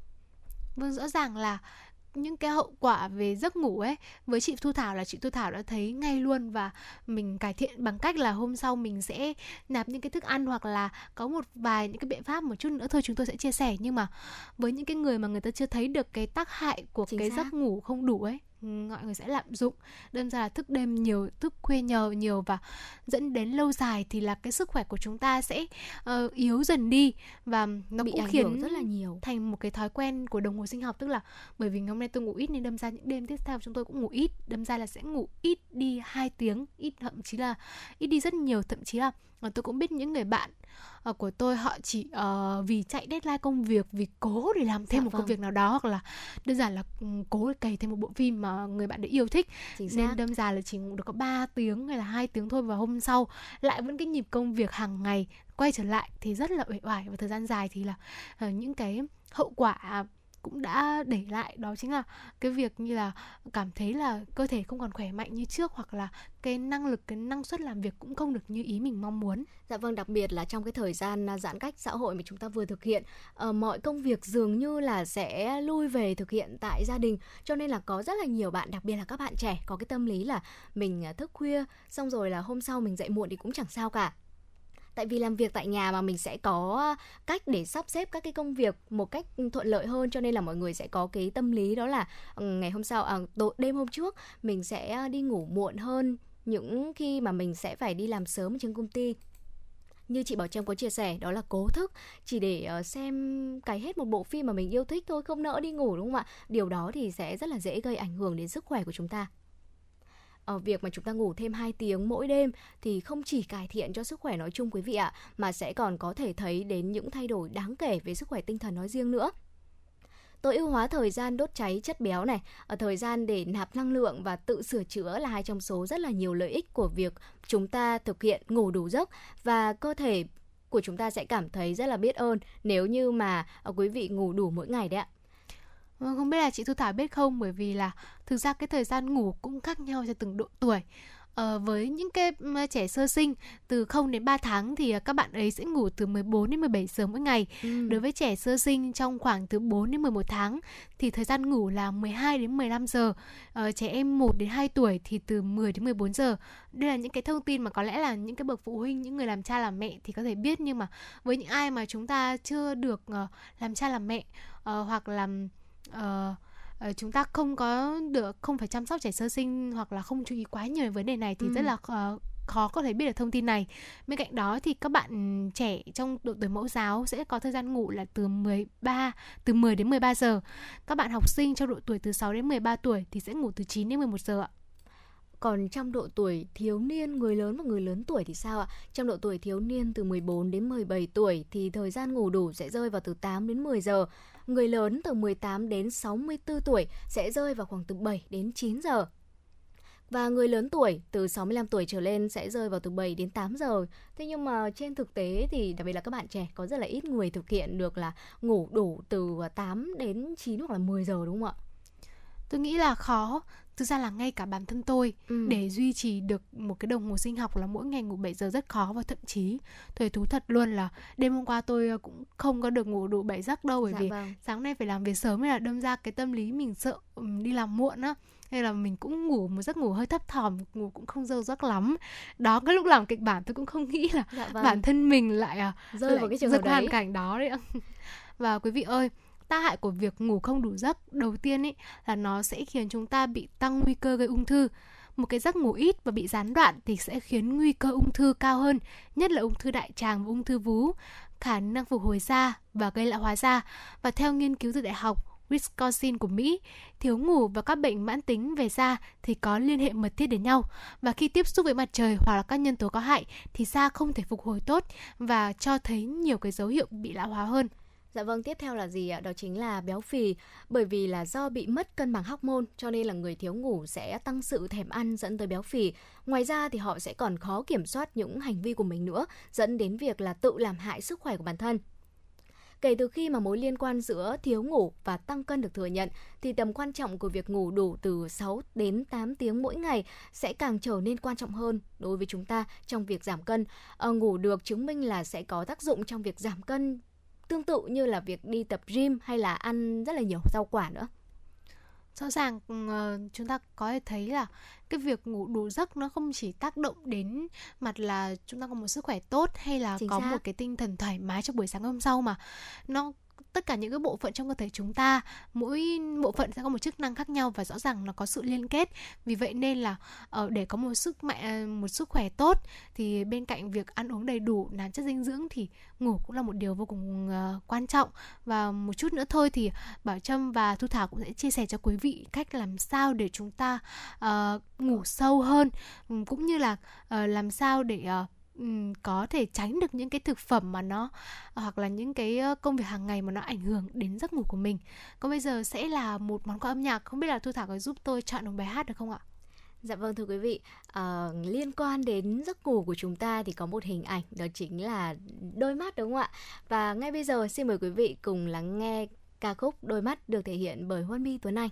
Vâng rõ ràng là những cái hậu quả về giấc ngủ ấy với chị Thu Thảo là chị Thu Thảo đã thấy ngay luôn và mình cải thiện bằng cách là hôm sau mình sẽ nạp những cái thức ăn hoặc là có một vài những cái biện pháp một chút nữa thôi chúng tôi sẽ chia sẻ nhưng mà với những cái người mà người ta chưa thấy được cái tác hại của Chính cái xác. giấc ngủ không đủ ấy mọi người sẽ lạm dụng. Đơn ra là thức đêm nhiều thức khuya nhờ nhiều và dẫn đến lâu dài thì là cái sức khỏe của chúng ta sẽ ờ, yếu dần đi và nó bị cũng ảnh khiến hưởng rất là nhiều. thành một cái thói quen của đồng hồ sinh học. Tức là bởi vì ngày hôm nay tôi ngủ ít nên đâm ra những đêm tiếp theo chúng tôi cũng ngủ ít. Đâm ra là sẽ ngủ ít đi 2 tiếng ít thậm chí là ít đi rất nhiều. Thậm chí là ờ, tôi cũng biết những người bạn ờ, của tôi họ chỉ ờ, vì chạy deadline công việc vì cố để làm thêm Dạ một công vâng. việc nào đó hoặc là đơn giản là ừ, cố để cày thêm một bộ phim mà người bạn đấy yêu thích Chính nên xác. đâm ra là chỉ ngủ được có 3 tiếng hay là hai tiếng thôi và hôm sau lại vẫn cái nhịp công việc hàng ngày quay trở lại thì rất là uể oải và thời gian dài thì là ờ, những cái hậu quả cũng đã để lại đó chính là cái việc như là cảm thấy là cơ thể không còn khỏe mạnh như trước hoặc là cái năng lực cái năng suất làm việc cũng không được như ý mình mong muốn Dạ vâng, đặc biệt là trong cái thời gian à, giãn cách xã hội mà chúng ta vừa thực hiện, uh, mọi công việc dường như là sẽ lui về thực hiện tại gia đình. Cho nên là có rất là nhiều bạn, đặc biệt là các bạn trẻ có cái tâm lý là mình à, thức khuya, xong rồi là hôm sau mình dậy muộn thì cũng chẳng sao cả. Tại vì làm việc tại nhà mà mình sẽ có cách để sắp xếp các cái công việc một cách thuận lợi hơn cho nên là mọi người sẽ có cái tâm lý đó là ừ, ngày hôm sau à, tối- đêm hôm trước mình sẽ à, đi ngủ muộn hơn những khi mà mình sẽ phải đi làm sớm trên công ty. Như chị Bảo Trâm có chia sẻ đó là cố thức chỉ để ờ, xem cái hết một bộ phim mà mình yêu thích thôi không nỡ đi ngủ đúng không ạ? Điều đó thì sẽ rất là dễ gây ảnh hưởng đến sức khỏe của chúng ta ở việc mà chúng ta ngủ thêm 2 tiếng mỗi đêm thì không chỉ cải thiện cho sức khỏe nói chung quý vị ạ, mà sẽ còn có thể thấy đến những thay đổi đáng kể về sức khỏe tinh thần nói riêng nữa tối ưu hóa thời gian đốt cháy chất béo này ở thời gian để nạp năng lượng và tự sửa chữa là hai trong số rất là nhiều lợi ích của việc chúng ta thực hiện ngủ đủ giấc và cơ thể của chúng ta sẽ cảm thấy rất là biết ơn nếu như mà ờ, quý vị ngủ đủ mỗi ngày đấy ạ. Vâng, không biết là chị Thu Thảo biết không bởi vì là thực ra cái thời gian ngủ cũng khác nhau cho từng độ tuổi ờ, với những cái trẻ sơ sinh từ 0 đến 3 tháng thì ờ, các bạn ấy sẽ ngủ từ 14 đến 17 giờ mỗi ngày. Ừ. Đối với trẻ sơ sinh trong khoảng từ 4 đến 11 tháng thì thời gian ngủ là 12 đến 15 giờ. Ờ, trẻ em 1 đến 2 tuổi thì từ 10 đến 14 giờ. Đây là những cái thông tin mà có lẽ là những cái bậc phụ huynh, những người làm cha làm mẹ thì có thể biết nhưng mà với những ai mà chúng ta chưa được ờ, làm cha làm mẹ ờ, hoặc làm ờ, ờ, chúng ta không có được không phải chăm sóc trẻ sơ sinh hoặc là không chú ý quá nhiều về vấn đề này thì Ừ. rất là ờ, khó có thể biết được thông tin này. Bên cạnh đó thì các bạn trẻ trong độ tuổi mẫu giáo sẽ có thời gian ngủ là từ 13 từ 10 đến 13 giờ. Các bạn học sinh trong độ tuổi từ 6 đến 13 tuổi thì sẽ ngủ từ 9 đến 11 giờ ạ. Còn trong độ tuổi thiếu niên, người lớn và người lớn tuổi thì sao ạ? Trong độ tuổi thiếu niên từ 14 đến 17 tuổi thì thời gian ngủ đủ sẽ rơi vào từ 8 đến 10 giờ. Người lớn từ 18 đến 64 tuổi sẽ rơi vào khoảng từ 7 đến 9 giờ. Và người lớn tuổi từ 65 tuổi trở lên sẽ rơi vào từ 7 đến 8 giờ. Thế nhưng mà trên thực tế thì đặc biệt là các bạn trẻ có rất là ít người thực hiện được là ngủ đủ từ 8 đến 9 hoặc là 10 giờ, đúng không ạ? Tôi nghĩ là khó. Thực ra là ngay cả bản thân tôi Ừ. để duy trì được một cái đồng hồ sinh học là mỗi ngày ngủ 7 giờ rất khó và thậm chí tôi thú thật luôn là đêm hôm qua tôi ờ, cũng không có được ngủ đủ 7 giấc đâu bởi Dạ vì vâng. sáng nay phải làm việc sớm nên là đâm ra cái tâm lý mình sợ đi làm muộn á nên là mình cũng ngủ một giấc ngủ hơi thấp thỏm ngủ cũng không sâu giấc lắm đó cái lúc làm kịch bản tôi cũng không nghĩ là Dạ vâng. bản thân mình lại à, rơi vào cái trường hợp hoàn đấy. cảnh đó đấy và quý vị ơi tác hại của việc ngủ không đủ giấc đầu tiên ấy là nó sẽ khiến chúng ta bị tăng nguy cơ gây ung thư. Một cái giấc ngủ ít và bị gián đoạn thì sẽ khiến nguy cơ ung thư cao hơn nhất là ung thư đại tràng và ung thư vú khả năng phục hồi da và gây lão hóa da. Và theo nghiên cứu từ đại học Wisconsin của Mỹ, thiếu ngủ và các bệnh mãn tính về da thì có liên hệ mật thiết đến nhau. Và khi tiếp xúc với mặt trời hoặc là các nhân tố có hại thì da không thể phục hồi tốt và cho thấy nhiều cái dấu hiệu bị lão hóa hơn. Dạ vâng, tiếp theo là gì ạ? Đó chính là béo phì. Bởi vì là do bị mất cân bằng hormone cho nên là người thiếu ngủ sẽ tăng sự thèm ăn dẫn tới béo phì. Ngoài ra thì họ sẽ còn khó kiểm soát những hành vi của mình nữa, dẫn đến việc là tự làm hại sức khỏe của bản thân. Kể từ khi mà mối liên quan giữa thiếu ngủ và tăng cân được thừa nhận thì tầm quan trọng của việc ngủ đủ từ 6 đến 8 tiếng mỗi ngày sẽ càng trở nên quan trọng hơn đối với chúng ta trong việc giảm cân. À, ngủ được chứng minh là sẽ có tác dụng trong việc giảm cân tương tự như là việc đi tập gym hay là ăn rất là nhiều rau quả nữa. rõ ràng ờ, chúng ta có thể thấy là cái việc ngủ đủ giấc nó không chỉ tác động đến mặt là chúng ta có một sức khỏe tốt hay là Chính có xác. một cái tinh thần thoải mái cho buổi sáng hôm sau mà nó tất cả những cái bộ phận trong cơ thể chúng ta, mỗi bộ phận sẽ có một chức năng khác nhau và rõ ràng nó có sự liên kết. Vì vậy nên là ờ, để có một sức mạnh ờ, một sức khỏe tốt thì bên cạnh việc ăn uống đầy đủ làm chất dinh dưỡng thì ngủ cũng là một điều vô cùng ờ, quan trọng. Và một chút nữa thôi thì Bảo Trâm và Thu Thảo cũng sẽ chia sẻ cho quý vị cách làm sao để chúng ta ngủ sâu hơn cũng như là làm sao để có thể tránh được những cái thực phẩm mà nó à, hoặc là những cái công việc hàng ngày mà nó ảnh hưởng đến giấc ngủ của mình. Còn bây giờ sẽ là một món quà âm nhạc, không biết là Thu Thảo có giúp tôi chọn một bài hát được không ạ? Dạ vâng thưa quý vị, ờ, liên quan đến giấc ngủ của chúng ta thì có một hình ảnh đó chính là đôi mắt đúng không ạ? Và ngay bây giờ xin mời quý vị cùng lắng nghe ca khúc Đôi mắt được thể hiện bởi Huân My Tuấn Anh.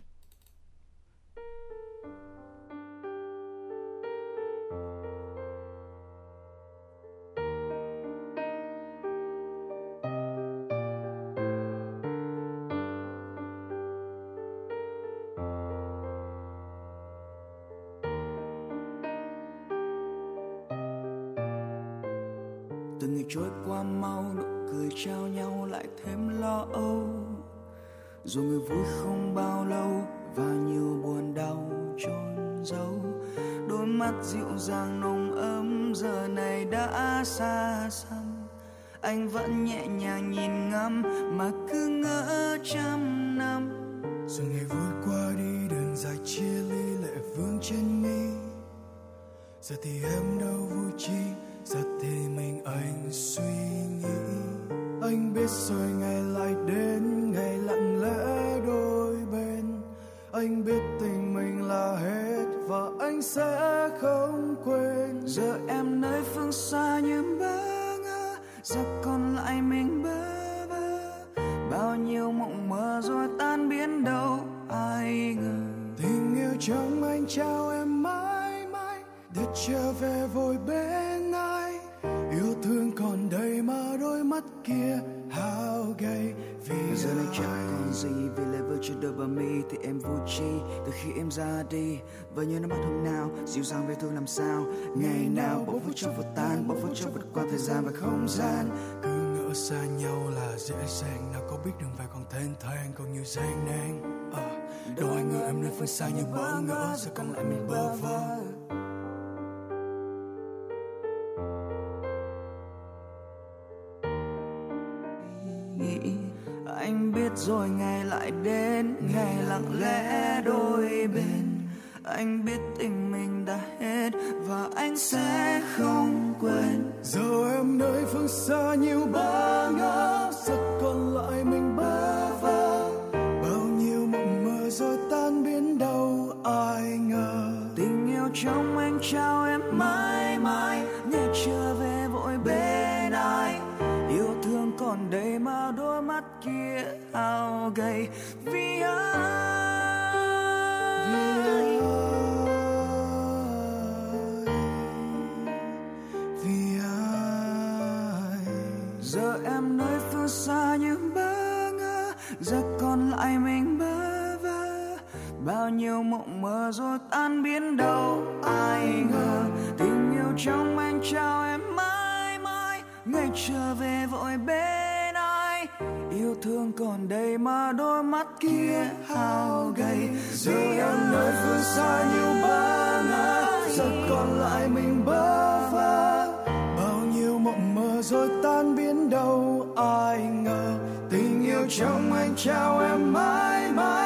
Ngày trôi qua mau, nụ cười trao nhau lại thêm lo âu. Dù người vui không bao lâu và nhiều buồn đau trôn giấu, đôi mắt dịu dàng nồng ấm giờ này đã xa xăm. Anh vẫn nhẹ nhàng nhìn ngắm mà cứ ngỡ trăm năm. Rồi ngày vui qua đi, đường dài chia ly lệ vương trên mi. Giờ thì em đâu vui chi? Với như nó bắt hôm nào Dịu dàng về thương làm sao. Ngày nào bỗng phút chốc vượt tan Bỗng phút chốc vượt qua thời gian và không gian. Cứ ngỡ xa nhau là dễ dàng. Nào có biết đường về còn thênh thang còn nhiều gian nan à, đâu ai ngờ em nơi phương xa như bỡ ngỡ giờ còn lại mình bơ vơ. Anh biết rồi ngày lại đến ngày lặng lẽ đôi bên anh biết tình mình đã hết và anh sẽ không quên. Giờ em nơi phương xa nhiều bỡ ngỡ giờ còn lại mình bơ vơ. Bao nhiêu mộng mơ rồi tan biến đâu ai ngờ. Tình yêu trong anh trao em mãi mãi nhớ trở về vội bên ai. Yêu thương còn đây mà đôi mắt kia hao gầy vì ai yêu mộng mơ rồi tan biến đâu ai ngờ. Tình yêu trong anh trao em mãi mãi, ngày trở về vội bên ai. Yêu thương còn đây mà đôi mắt kia hao gầy. Giờ em nơi phương xa nhiều ba ngã, giờ còn lại mình bơ vơ. Bao nhiêu mộng mơ rồi tan biến đâu ai ngờ. Tình yêu trong anh trao em mãi mãi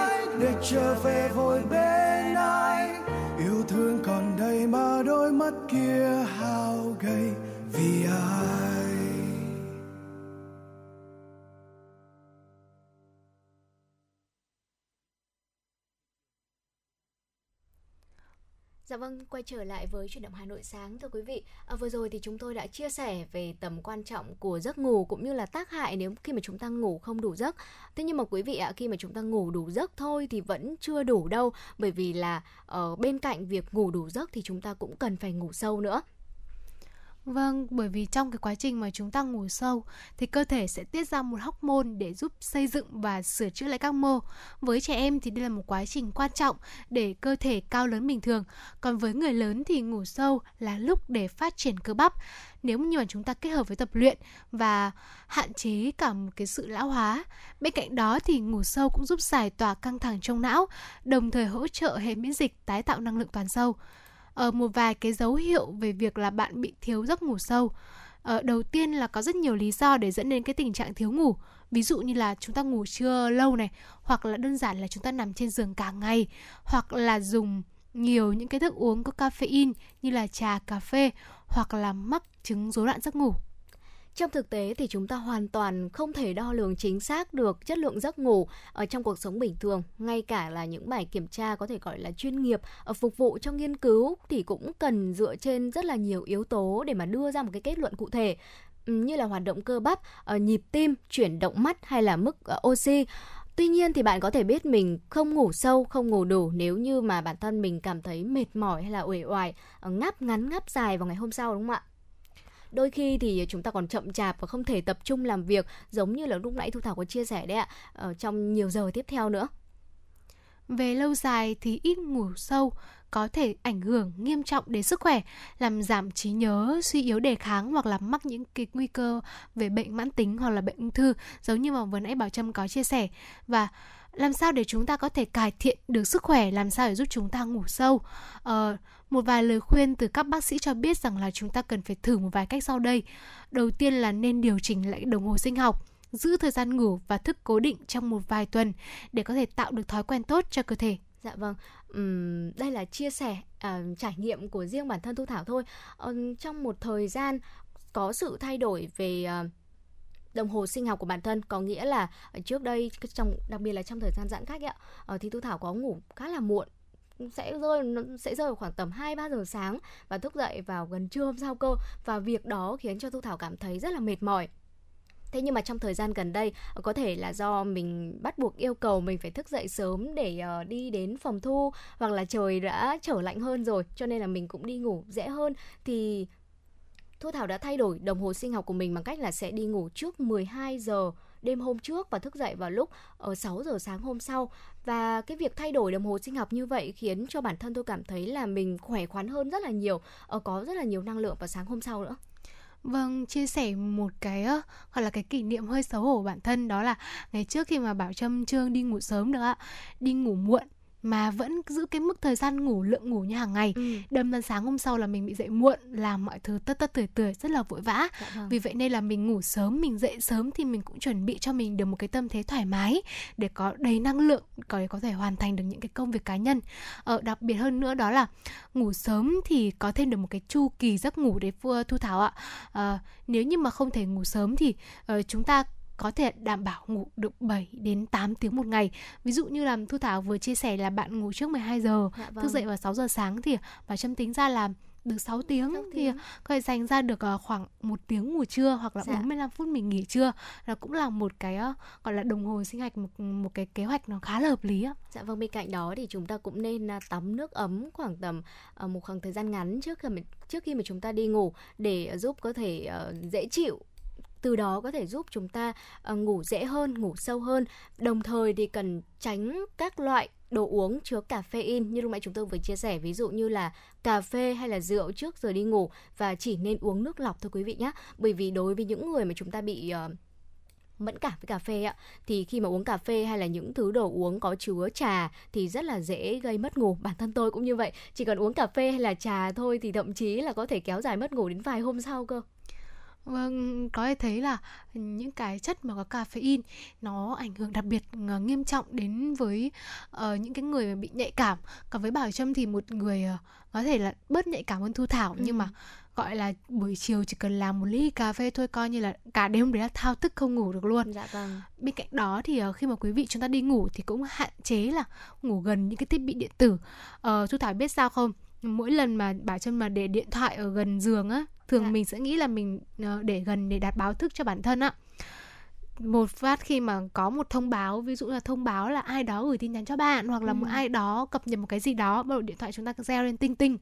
trở về vội bên ai. Yêu thương còn đây mà đôi mắt kia hao gầy vì ai? Dạ vâng, quay trở lại với chuyển động Hà Nội sáng thưa quý vị. À, vừa rồi thì chúng tôi đã chia sẻ về tầm quan trọng của giấc ngủ cũng như là tác hại nếu khi mà chúng ta ngủ không đủ giấc. Thế nhưng mà quý vị ạ, khi mà chúng ta ngủ đủ giấc thôi thì vẫn chưa đủ đâu, bởi vì là ở bên cạnh việc ngủ đủ giấc thì chúng ta cũng cần phải ngủ sâu nữa. Vâng, bởi vì trong cái quá trình mà chúng ta ngủ sâu thì cơ thể sẽ tiết ra một hormone để giúp xây dựng và sửa chữa lại các mô. Với trẻ em thì đây là một quá trình quan trọng để cơ thể cao lớn bình thường. Còn với người lớn thì ngủ sâu là lúc để phát triển cơ bắp. Nếu như mà chúng ta kết hợp với tập luyện và hạn chế cả một cái sự lão hóa. Bên cạnh đó thì ngủ sâu cũng giúp giải tỏa căng thẳng trong não, đồng thời hỗ trợ hệ miễn dịch tái tạo năng lượng toàn sâu ở một vài cái dấu hiệu về việc là bạn bị thiếu giấc ngủ sâu. uh, đầu tiên là có rất nhiều lý do để dẫn đến cái tình trạng thiếu ngủ. Ví dụ như là chúng ta ngủ chưa lâu này, hoặc là đơn giản là chúng ta nằm trên giường cả ngày, hoặc là dùng nhiều những cái thức uống có caffeine như là trà, cà phê, hoặc là mắc chứng rối loạn giấc ngủ. Trong thực tế thì chúng ta hoàn toàn không thể đo lường chính xác được chất lượng giấc ngủ ở trong cuộc sống bình thường, ngay cả là những bài kiểm tra có thể gọi là chuyên nghiệp ờ, phục vụ cho nghiên cứu thì cũng cần dựa trên rất là nhiều yếu tố để mà đưa ra một cái kết luận cụ thể ừ, như là hoạt động cơ bắp, ờ, nhịp tim, chuyển động mắt hay là mức ờ, oxy. Tuy nhiên thì bạn có thể biết mình không ngủ sâu, không ngủ đủ nếu như mà bản thân mình cảm thấy mệt mỏi hay là uể oải, ngáp ngắn ngáp dài vào ngày hôm sau đúng không ạ? Đôi khi thì chúng ta còn chậm chạp và không thể tập trung làm việc giống như là lúc nãy thu thảo có chia sẻ đấy ạ ở trong nhiều giờ tiếp theo nữa Về lâu dài thì ít ngủ sâu có thể ảnh hưởng nghiêm trọng đến sức khỏe, làm giảm trí nhớ, suy yếu đề kháng hoặc là mắc những cái nguy cơ về bệnh mãn tính hoặc là bệnh ung thư giống như mà vừa nãy Bảo Trâm có chia sẻ. Và làm sao để chúng ta có thể cải thiện được sức khỏe, làm sao để giúp chúng ta ngủ sâu. Ờ, một vài lời khuyên từ các bác sĩ cho biết rằng là chúng ta cần phải thử một vài cách sau đây. Đầu tiên là nên điều chỉnh lại đồng hồ sinh học giữ thời gian ngủ và thức cố định trong một vài tuần để có thể tạo được thói quen tốt cho cơ thể. Dạ vâng, Ừm, đây là chia sẻ uh, trải nghiệm của riêng bản thân Thu Thảo thôi. Ờ, trong một thời gian có sự thay đổi về uh, đồng hồ sinh học của bản thân, có nghĩa là ờ, trước đây trong, đặc biệt là trong thời gian giãn cách ạ ờ, thì Thu Thảo có ngủ khá là muộn, sẽ rơi, nó sẽ rơi vào khoảng tầm 2 3 giờ sáng và thức dậy vào gần trưa hôm sau cơ. Và việc đó khiến cho Thu Thảo cảm thấy rất là mệt mỏi. Thế nhưng mà trong thời gian gần đây ờ, có thể là do mình bắt buộc yêu cầu mình phải thức dậy sớm để đi đến phòng thu, hoặc là trời đã trở lạnh hơn rồi, cho nên là mình cũng đi ngủ dễ hơn. Thì Thu Thảo đã thay đổi đồng hồ sinh học của mình bằng cách là sẽ đi ngủ trước 12 giờ đêm hôm trước và thức dậy vào lúc ờ, ở 6 giờ sáng hôm sau. Và cái việc thay đổi đồng hồ sinh học như vậy khiến cho bản thân tôi cảm thấy là mình khỏe khoắn hơn rất là nhiều ờ, có rất là nhiều năng lượng vào sáng hôm sau nữa. Vâng, chia sẻ một cái ờ, gọi là cái kỷ niệm hơi xấu hổ bản thân đó là ngày trước khi mà Bảo Trâm Trương đi ngủ sớm được ạ, đi ngủ muộn mà vẫn giữ cái mức thời gian ngủ lượng ngủ như hàng ngày ừ. đâm ra sáng hôm sau là mình bị dậy muộn làm mọi thứ tất tất tưởi tưởi rất là vội vã dạ vâng. vì vậy nên là mình ngủ sớm mình dậy sớm thì mình cũng chuẩn bị cho mình được một cái tâm thế thoải mái để có đầy năng lượng có có thể hoàn thành được những cái công việc cá nhân ờ, đặc biệt hơn nữa đó là ngủ sớm thì có thêm được một cái chu kỳ giấc ngủ để thu thảo ạ Ờ, nếu như mà không thể ngủ sớm thì ờ, chúng ta có thể đảm bảo ngủ được 7 đến 8 tiếng một ngày. Ví dụ như là Thu Thảo vừa chia sẻ là bạn ngủ trước 12 giờ, Dạ vâng. thức dậy vào 6 giờ sáng thì bà Trâm tính ra là được 6 tiếng thì có thể dành ra được ờ, khoảng một tiếng ngủ trưa hoặc là Dạ. 45 phút mình nghỉ trưa là cũng là một cái ờ, gọi là đồng hồ sinh học một một cái kế hoạch nó khá là hợp lý á. Dạ vâng bên cạnh đó thì chúng ta cũng nên à, tắm nước ấm khoảng tầm à, một khoảng thời gian ngắn trước khi mà trước khi mà chúng ta đi ngủ để giúp cơ thể dễ chịu từ đó có thể giúp chúng ta uh, ngủ dễ hơn, ngủ sâu hơn. Đồng thời thì cần tránh các loại đồ uống chứa caffeine như lúc nãy chúng tôi vừa chia sẻ ví dụ như là cà phê hay là rượu trước giờ đi ngủ và chỉ nên uống nước lọc thôi quý vị nhé. Bởi vì đối với những người mà chúng ta bị uh, mẫn cảm với cà phê ạ thì khi mà uống cà phê hay là những thứ đồ uống có chứa trà thì rất là dễ gây mất ngủ bản thân tôi cũng như vậy chỉ cần uống cà phê hay là trà thôi thì thậm chí là có thể kéo dài mất ngủ đến vài hôm sau cơ Vâng, có thể thấy là những cái chất mà có caffeine nó ảnh hưởng đặc biệt ờ, nghiêm trọng đến với ờ, những cái người bị nhạy cảm. Còn với Bảo Trâm thì một người ờ, có thể là bớt nhạy cảm hơn Thu Thảo nhưng mà gọi là buổi chiều chỉ cần làm một ly cà phê thôi coi như là cả đêm đấy là thao thức không ngủ được luôn. dạ vâng Bên cạnh đó thì ờ, khi mà quý vị chúng ta đi ngủ thì cũng hạn chế là ngủ gần những cái thiết bị điện tử. Ờ, Thu Thảo biết sao không? Mỗi lần mà Bảo Trâm mà để điện thoại ở gần giường á, thường Dạ. mình sẽ nghĩ là mình ờ, để gần để đặt báo thức cho bản thân á. Một phát khi mà có một thông báo, ví dụ là thông báo là ai đó gửi tin nhắn cho bạn hoặc là một Ừ. ai đó cập nhật một cái gì đó, bắt đầu điện thoại chúng ta reo lên tinh tinh.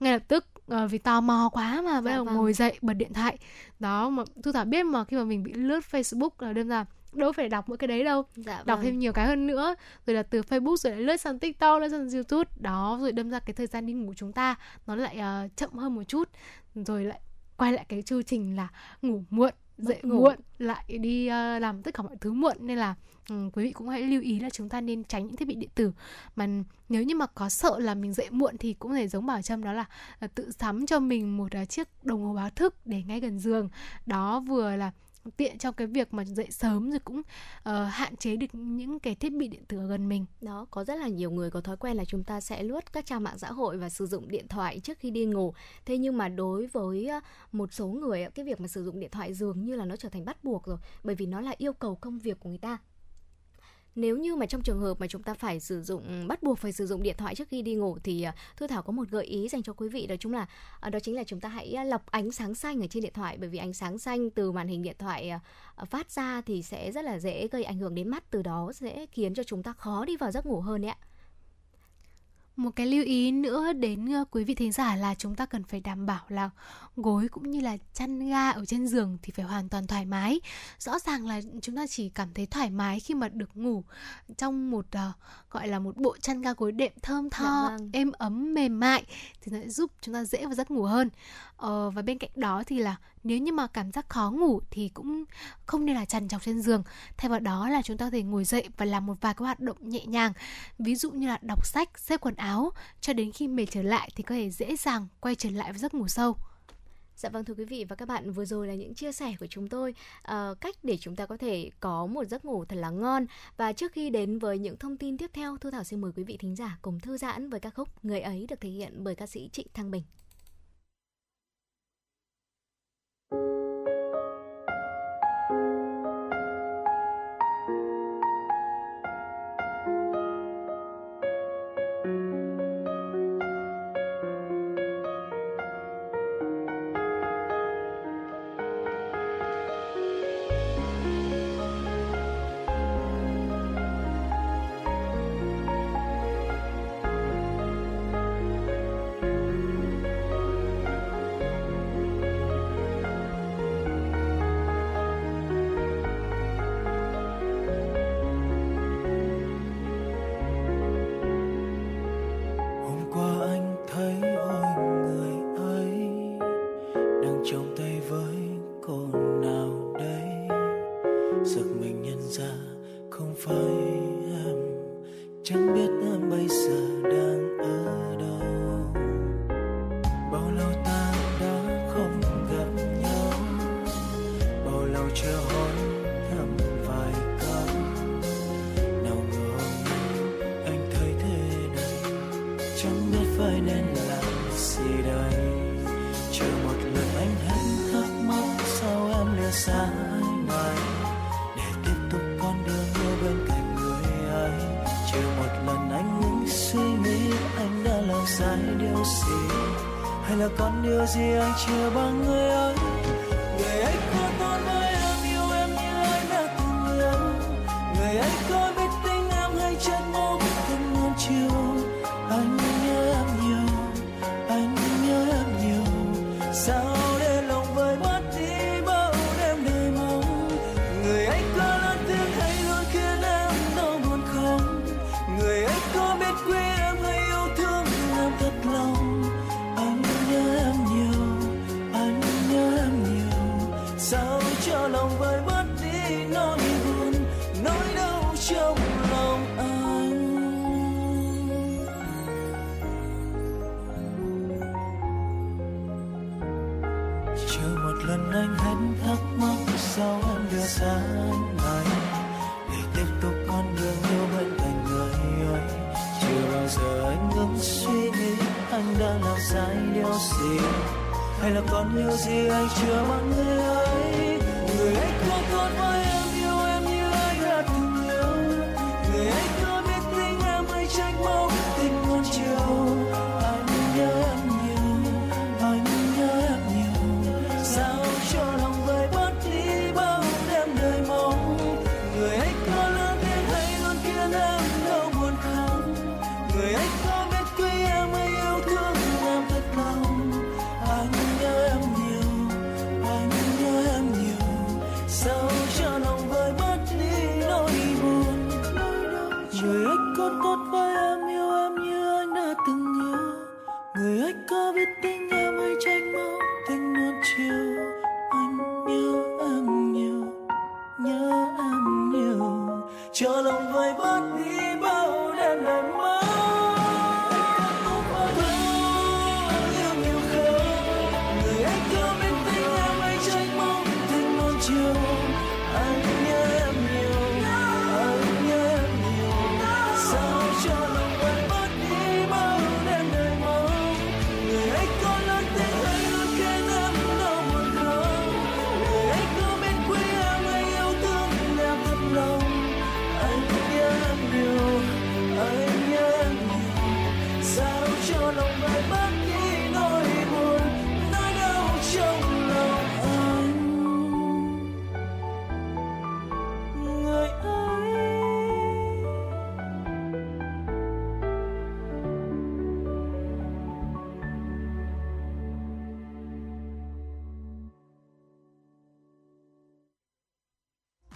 Ngay lập tức ờ, vì tò mò quá mà bắt Dạ đầu vâng. ngồi dậy bật điện thoại. Đó mà Thu Thảo biết mà khi mà mình bị lướt Facebook là đâm ra đâu phải đọc mỗi cái đấy đâu. Dạ đọc vâng. thêm nhiều cái hơn nữa rồi là từ Facebook rồi lại lướt sang TikTok lướt sang YouTube. Đó rồi đâm ra cái thời gian đi ngủ chúng ta nó lại ờ, chậm hơn một chút. Rồi lại quay lại cái chu trình là ngủ muộn dậy ngủ. muộn lại đi ờ, làm tất cả mọi thứ muộn. Nên là ừ, quý vị cũng hãy lưu ý là chúng ta nên tránh những thiết bị điện tử. Mà nếu như mà có sợ là mình dậy muộn thì cũng thể giống bảo trâm đó là ờ, tự sắm cho mình một ờ, chiếc đồng hồ báo thức để ngay gần giường. Đó vừa là tiện trong cái việc mà dậy sớm rồi cũng uh, hạn chế được những cái thiết bị điện tử ở gần mình Đó, có rất là nhiều người có thói quen là chúng ta sẽ lướt các trang mạng xã hội và sử dụng điện thoại trước khi đi ngủ. Thế nhưng mà đối với ờ, một số người cái việc mà sử dụng điện thoại dường như là nó trở thành bắt buộc rồi, bởi vì nó là yêu cầu công việc của người ta. Nếu như mà trong trường hợp mà chúng ta phải sử dụng, bắt buộc phải sử dụng điện thoại trước khi đi ngủ thì à, Thu Thảo có một gợi ý dành cho quý vị, đó chính là à, đó chính là chúng ta hãy à, lọc ánh sáng xanh ở trên điện thoại bởi vì ánh sáng xanh từ màn hình điện thoại phát ra thì sẽ rất là dễ gây ảnh hưởng đến mắt, từ đó sẽ khiến cho chúng ta khó đi vào giấc ngủ hơn đấy ạ một cái lưu ý nữa đến ờ, quý vị thính giả là chúng ta cần phải đảm bảo là gối cũng như là chăn ga ở trên giường thì phải hoàn toàn thoải mái rõ ràng là chúng ta chỉ cảm thấy thoải mái khi mà được ngủ trong một ờ, gọi là một bộ chăn ga gối đệm thơm tho Dạ vâng. êm ấm mềm mại thì nó sẽ giúp chúng ta dễ vào giấc ngủ hơn ờ, và bên cạnh đó thì là nếu như mà cảm giác khó ngủ thì cũng không nên là trằn trọc trên giường. Thay vào đó là chúng ta có thể ngồi dậy và làm một vài các hoạt động nhẹ nhàng. Ví dụ như là đọc sách xếp quần áo cho đến khi mệt trở lại thì có thể dễ dàng quay trở lại với giấc ngủ sâu. Dạ vâng thưa quý vị và các bạn vừa rồi là những chia sẻ của chúng tôi ờ, cách để chúng ta có thể có một giấc ngủ thật là ngon. Và trước khi đến với những thông tin tiếp theo Thu Thảo xin mời quý vị thính giả cùng thư giãn với ca khúc Người ấy được thể hiện bởi ca sĩ Trịnh Thăng Bình. Sau em đưa xa ngày để tiếp tục con đường yêu bên cạnh người ơi. Chưa bao giờ anh ngừng suy nghĩ, anh đã làm sai điều gì? Hay là còn điều gì anh chưa bằng người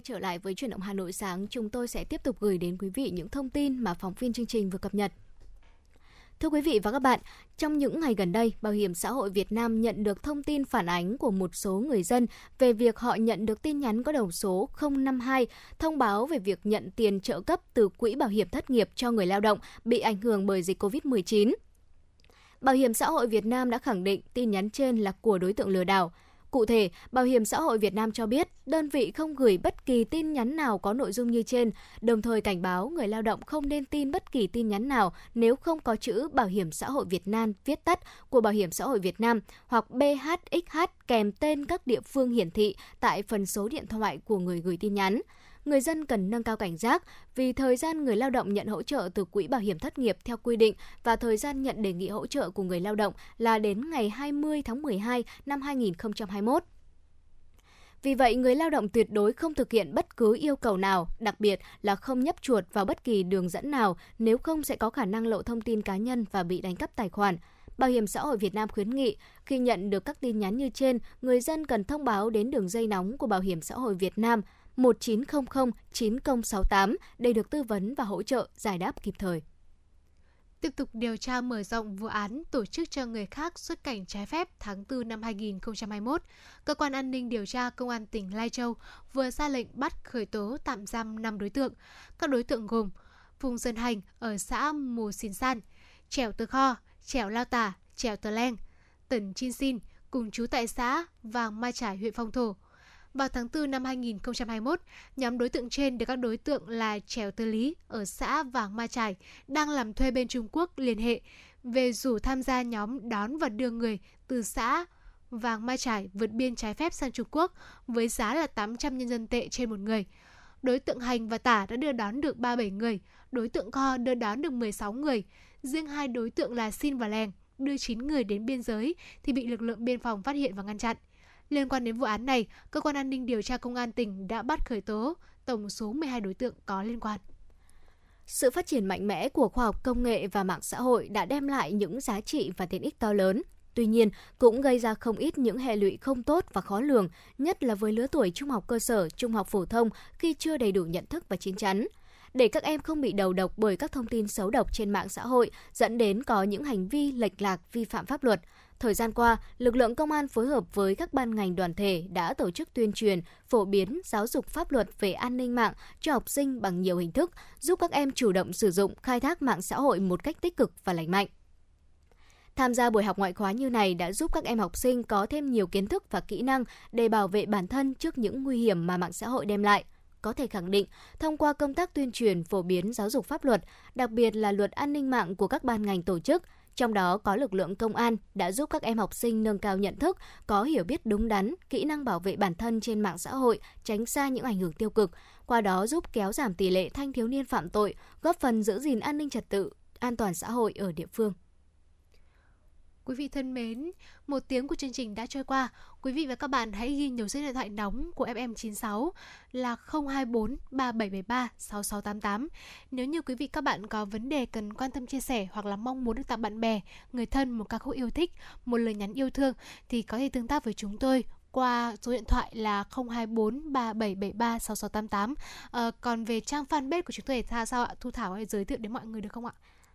Quay trở lại với chuyển động Hà Nội sáng, chúng tôi sẽ tiếp tục gửi đến quý vị những thông tin mà phóng viên chương trình vừa cập nhật. Thưa quý vị và các bạn, trong những ngày gần đây, Bảo hiểm xã hội Việt Nam nhận được thông tin phản ánh của một số người dân về việc họ nhận được tin nhắn có đầu số 052 thông báo về việc nhận tiền trợ cấp từ Quỹ Bảo hiểm thất nghiệp cho người lao động bị ảnh hưởng bởi dịch COVID-19. Bảo hiểm xã hội Việt Nam đã khẳng định tin nhắn trên là của đối tượng lừa đảo. Cụ thể, Bảo hiểm xã hội Việt Nam cho biết đơn vị không gửi bất kỳ tin nhắn nào có nội dung như trên, đồng thời cảnh báo người lao động không nên tin bất kỳ tin nhắn nào nếu không có chữ Bảo hiểm xã hội Việt Nam viết tắt của Bảo hiểm xã hội Việt Nam hoặc BHXH kèm tên các địa phương hiển thị tại phần số điện thoại của người gửi tin nhắn người dân cần nâng cao cảnh giác vì thời gian người lao động nhận hỗ trợ từ quỹ bảo hiểm thất nghiệp theo quy định và thời gian nhận đề nghị hỗ trợ của người lao động là đến ngày 20 tháng 12 năm 2021. Vì vậy, người lao động tuyệt đối không thực hiện bất cứ yêu cầu nào, đặc biệt là không nhấp chuột vào bất kỳ đường dẫn nào, nếu không sẽ có khả năng lộ thông tin cá nhân và bị đánh cắp tài khoản. Bảo hiểm xã hội Việt Nam khuyến nghị khi nhận được các tin nhắn như trên, người dân cần thông báo đến đường dây nóng của Bảo hiểm xã hội Việt Nam 1900 9068 để được tư vấn và hỗ trợ giải đáp kịp thời. Tiếp tục điều tra mở rộng vụ án tổ chức cho người khác xuất cảnh trái phép tháng 4 năm 2021, Cơ quan An ninh Điều tra Công an tỉnh Lai Châu vừa ra lệnh bắt khởi tố tạm giam 5 đối tượng. Các đối tượng gồm Phùng Dân Hành ở xã Mù Xin San, Trẻo Tờ Kho, Trẻo Lao Tả, Trẻo Tờ Leng, Tần Chin Xin, cùng chú tại xã Vàng Mai Trải, huyện Phong Thổ. Vào tháng 4 năm 2021, nhóm đối tượng trên được các đối tượng là Trèo Tư Lý ở xã Vàng Ma Trải đang làm thuê bên Trung Quốc liên hệ về rủ tham gia nhóm đón và đưa người từ xã Vàng Ma Trải vượt biên trái phép sang Trung Quốc với giá là 800 nhân dân tệ trên một người. Đối tượng Hành và Tả đã đưa đón được 37 người, đối tượng Kho đưa đón được 16 người. Riêng hai đối tượng là Xin và Lèng đưa 9 người đến biên giới thì bị lực lượng biên phòng phát hiện và ngăn chặn. Liên quan đến vụ án này, cơ quan an ninh điều tra công an tỉnh đã bắt khởi tố tổng số 12 đối tượng có liên quan. Sự phát triển mạnh mẽ của khoa học công nghệ và mạng xã hội đã đem lại những giá trị và tiện ích to lớn. Tuy nhiên, cũng gây ra không ít những hệ lụy không tốt và khó lường, nhất là với lứa tuổi trung học cơ sở, trung học phổ thông khi chưa đầy đủ nhận thức và chín chắn. Để các em không bị đầu độc bởi các thông tin xấu độc trên mạng xã hội dẫn đến có những hành vi lệch lạc vi phạm pháp luật, Thời gian qua, lực lượng công an phối hợp với các ban ngành đoàn thể đã tổ chức tuyên truyền, phổ biến giáo dục pháp luật về an ninh mạng cho học sinh bằng nhiều hình thức, giúp các em chủ động sử dụng, khai thác mạng xã hội một cách tích cực và lành mạnh. Tham gia buổi học ngoại khóa như này đã giúp các em học sinh có thêm nhiều kiến thức và kỹ năng để bảo vệ bản thân trước những nguy hiểm mà mạng xã hội đem lại có thể khẳng định thông qua công tác tuyên truyền phổ biến giáo dục pháp luật, đặc biệt là luật an ninh mạng của các ban ngành tổ chức, trong đó có lực lượng công an đã giúp các em học sinh nâng cao nhận thức, có hiểu biết đúng đắn, kỹ năng bảo vệ bản thân trên mạng xã hội, tránh xa những ảnh hưởng tiêu cực, qua đó giúp kéo giảm tỷ lệ thanh thiếu niên phạm tội, góp phần giữ gìn an ninh trật tự, an toàn xã hội ở địa phương. Quý vị thân mến, một tiếng của chương trình đã trôi qua. Quý vị và các bạn hãy ghi nhiều số điện thoại nóng của FM96 là 024 3773 6688. Nếu như quý vị các bạn có vấn đề cần quan tâm chia sẻ hoặc là mong muốn được tặng bạn bè, người thân một ca khúc yêu thích, một lời nhắn yêu thương thì có thể tương tác với chúng tôi qua số điện thoại là 024 3773 6688. À, còn về trang fanpage của chúng tôi thì sao, sao ạ? Thu Thảo hãy giới thiệu đến mọi người được không ạ?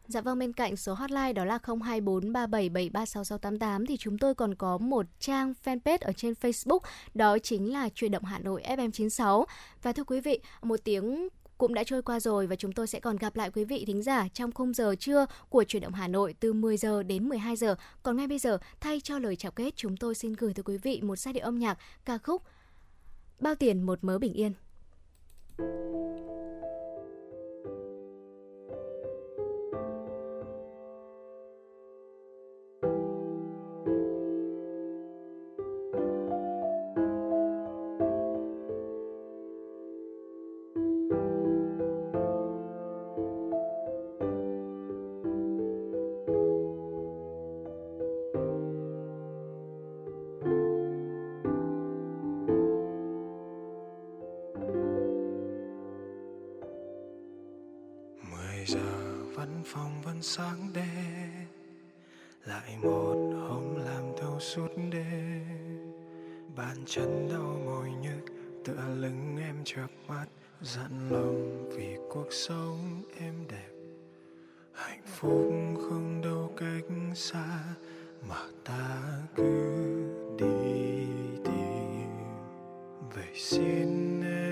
Dạ vâng, bên cạnh số hotline đó là 02437736688 thì chúng tôi còn có một trang fanpage ở trên Facebook, đó chính là Truyền động Hà Nội FM96. Và thưa quý vị, một tiếng cũng đã trôi qua rồi và chúng tôi sẽ còn gặp lại quý vị thính giả trong khung giờ trưa của Truyền động Hà Nội từ 10 giờ đến 12 giờ. Còn ngay bây giờ, thay cho lời chào kết, chúng tôi xin gửi tới quý vị một giai điệu âm nhạc ca khúc Bao tiền một mớ bình yên. Sáng đèn lại một hôm làm thâu suốt đêm bàn chân đau mỏi nhức, tựa lưng em chợp mắt, dặn lòng vì cuộc sống em đẹp. Hạnh phúc không đâu cách xa, mà ta cứ đi tìm. Vậy xin em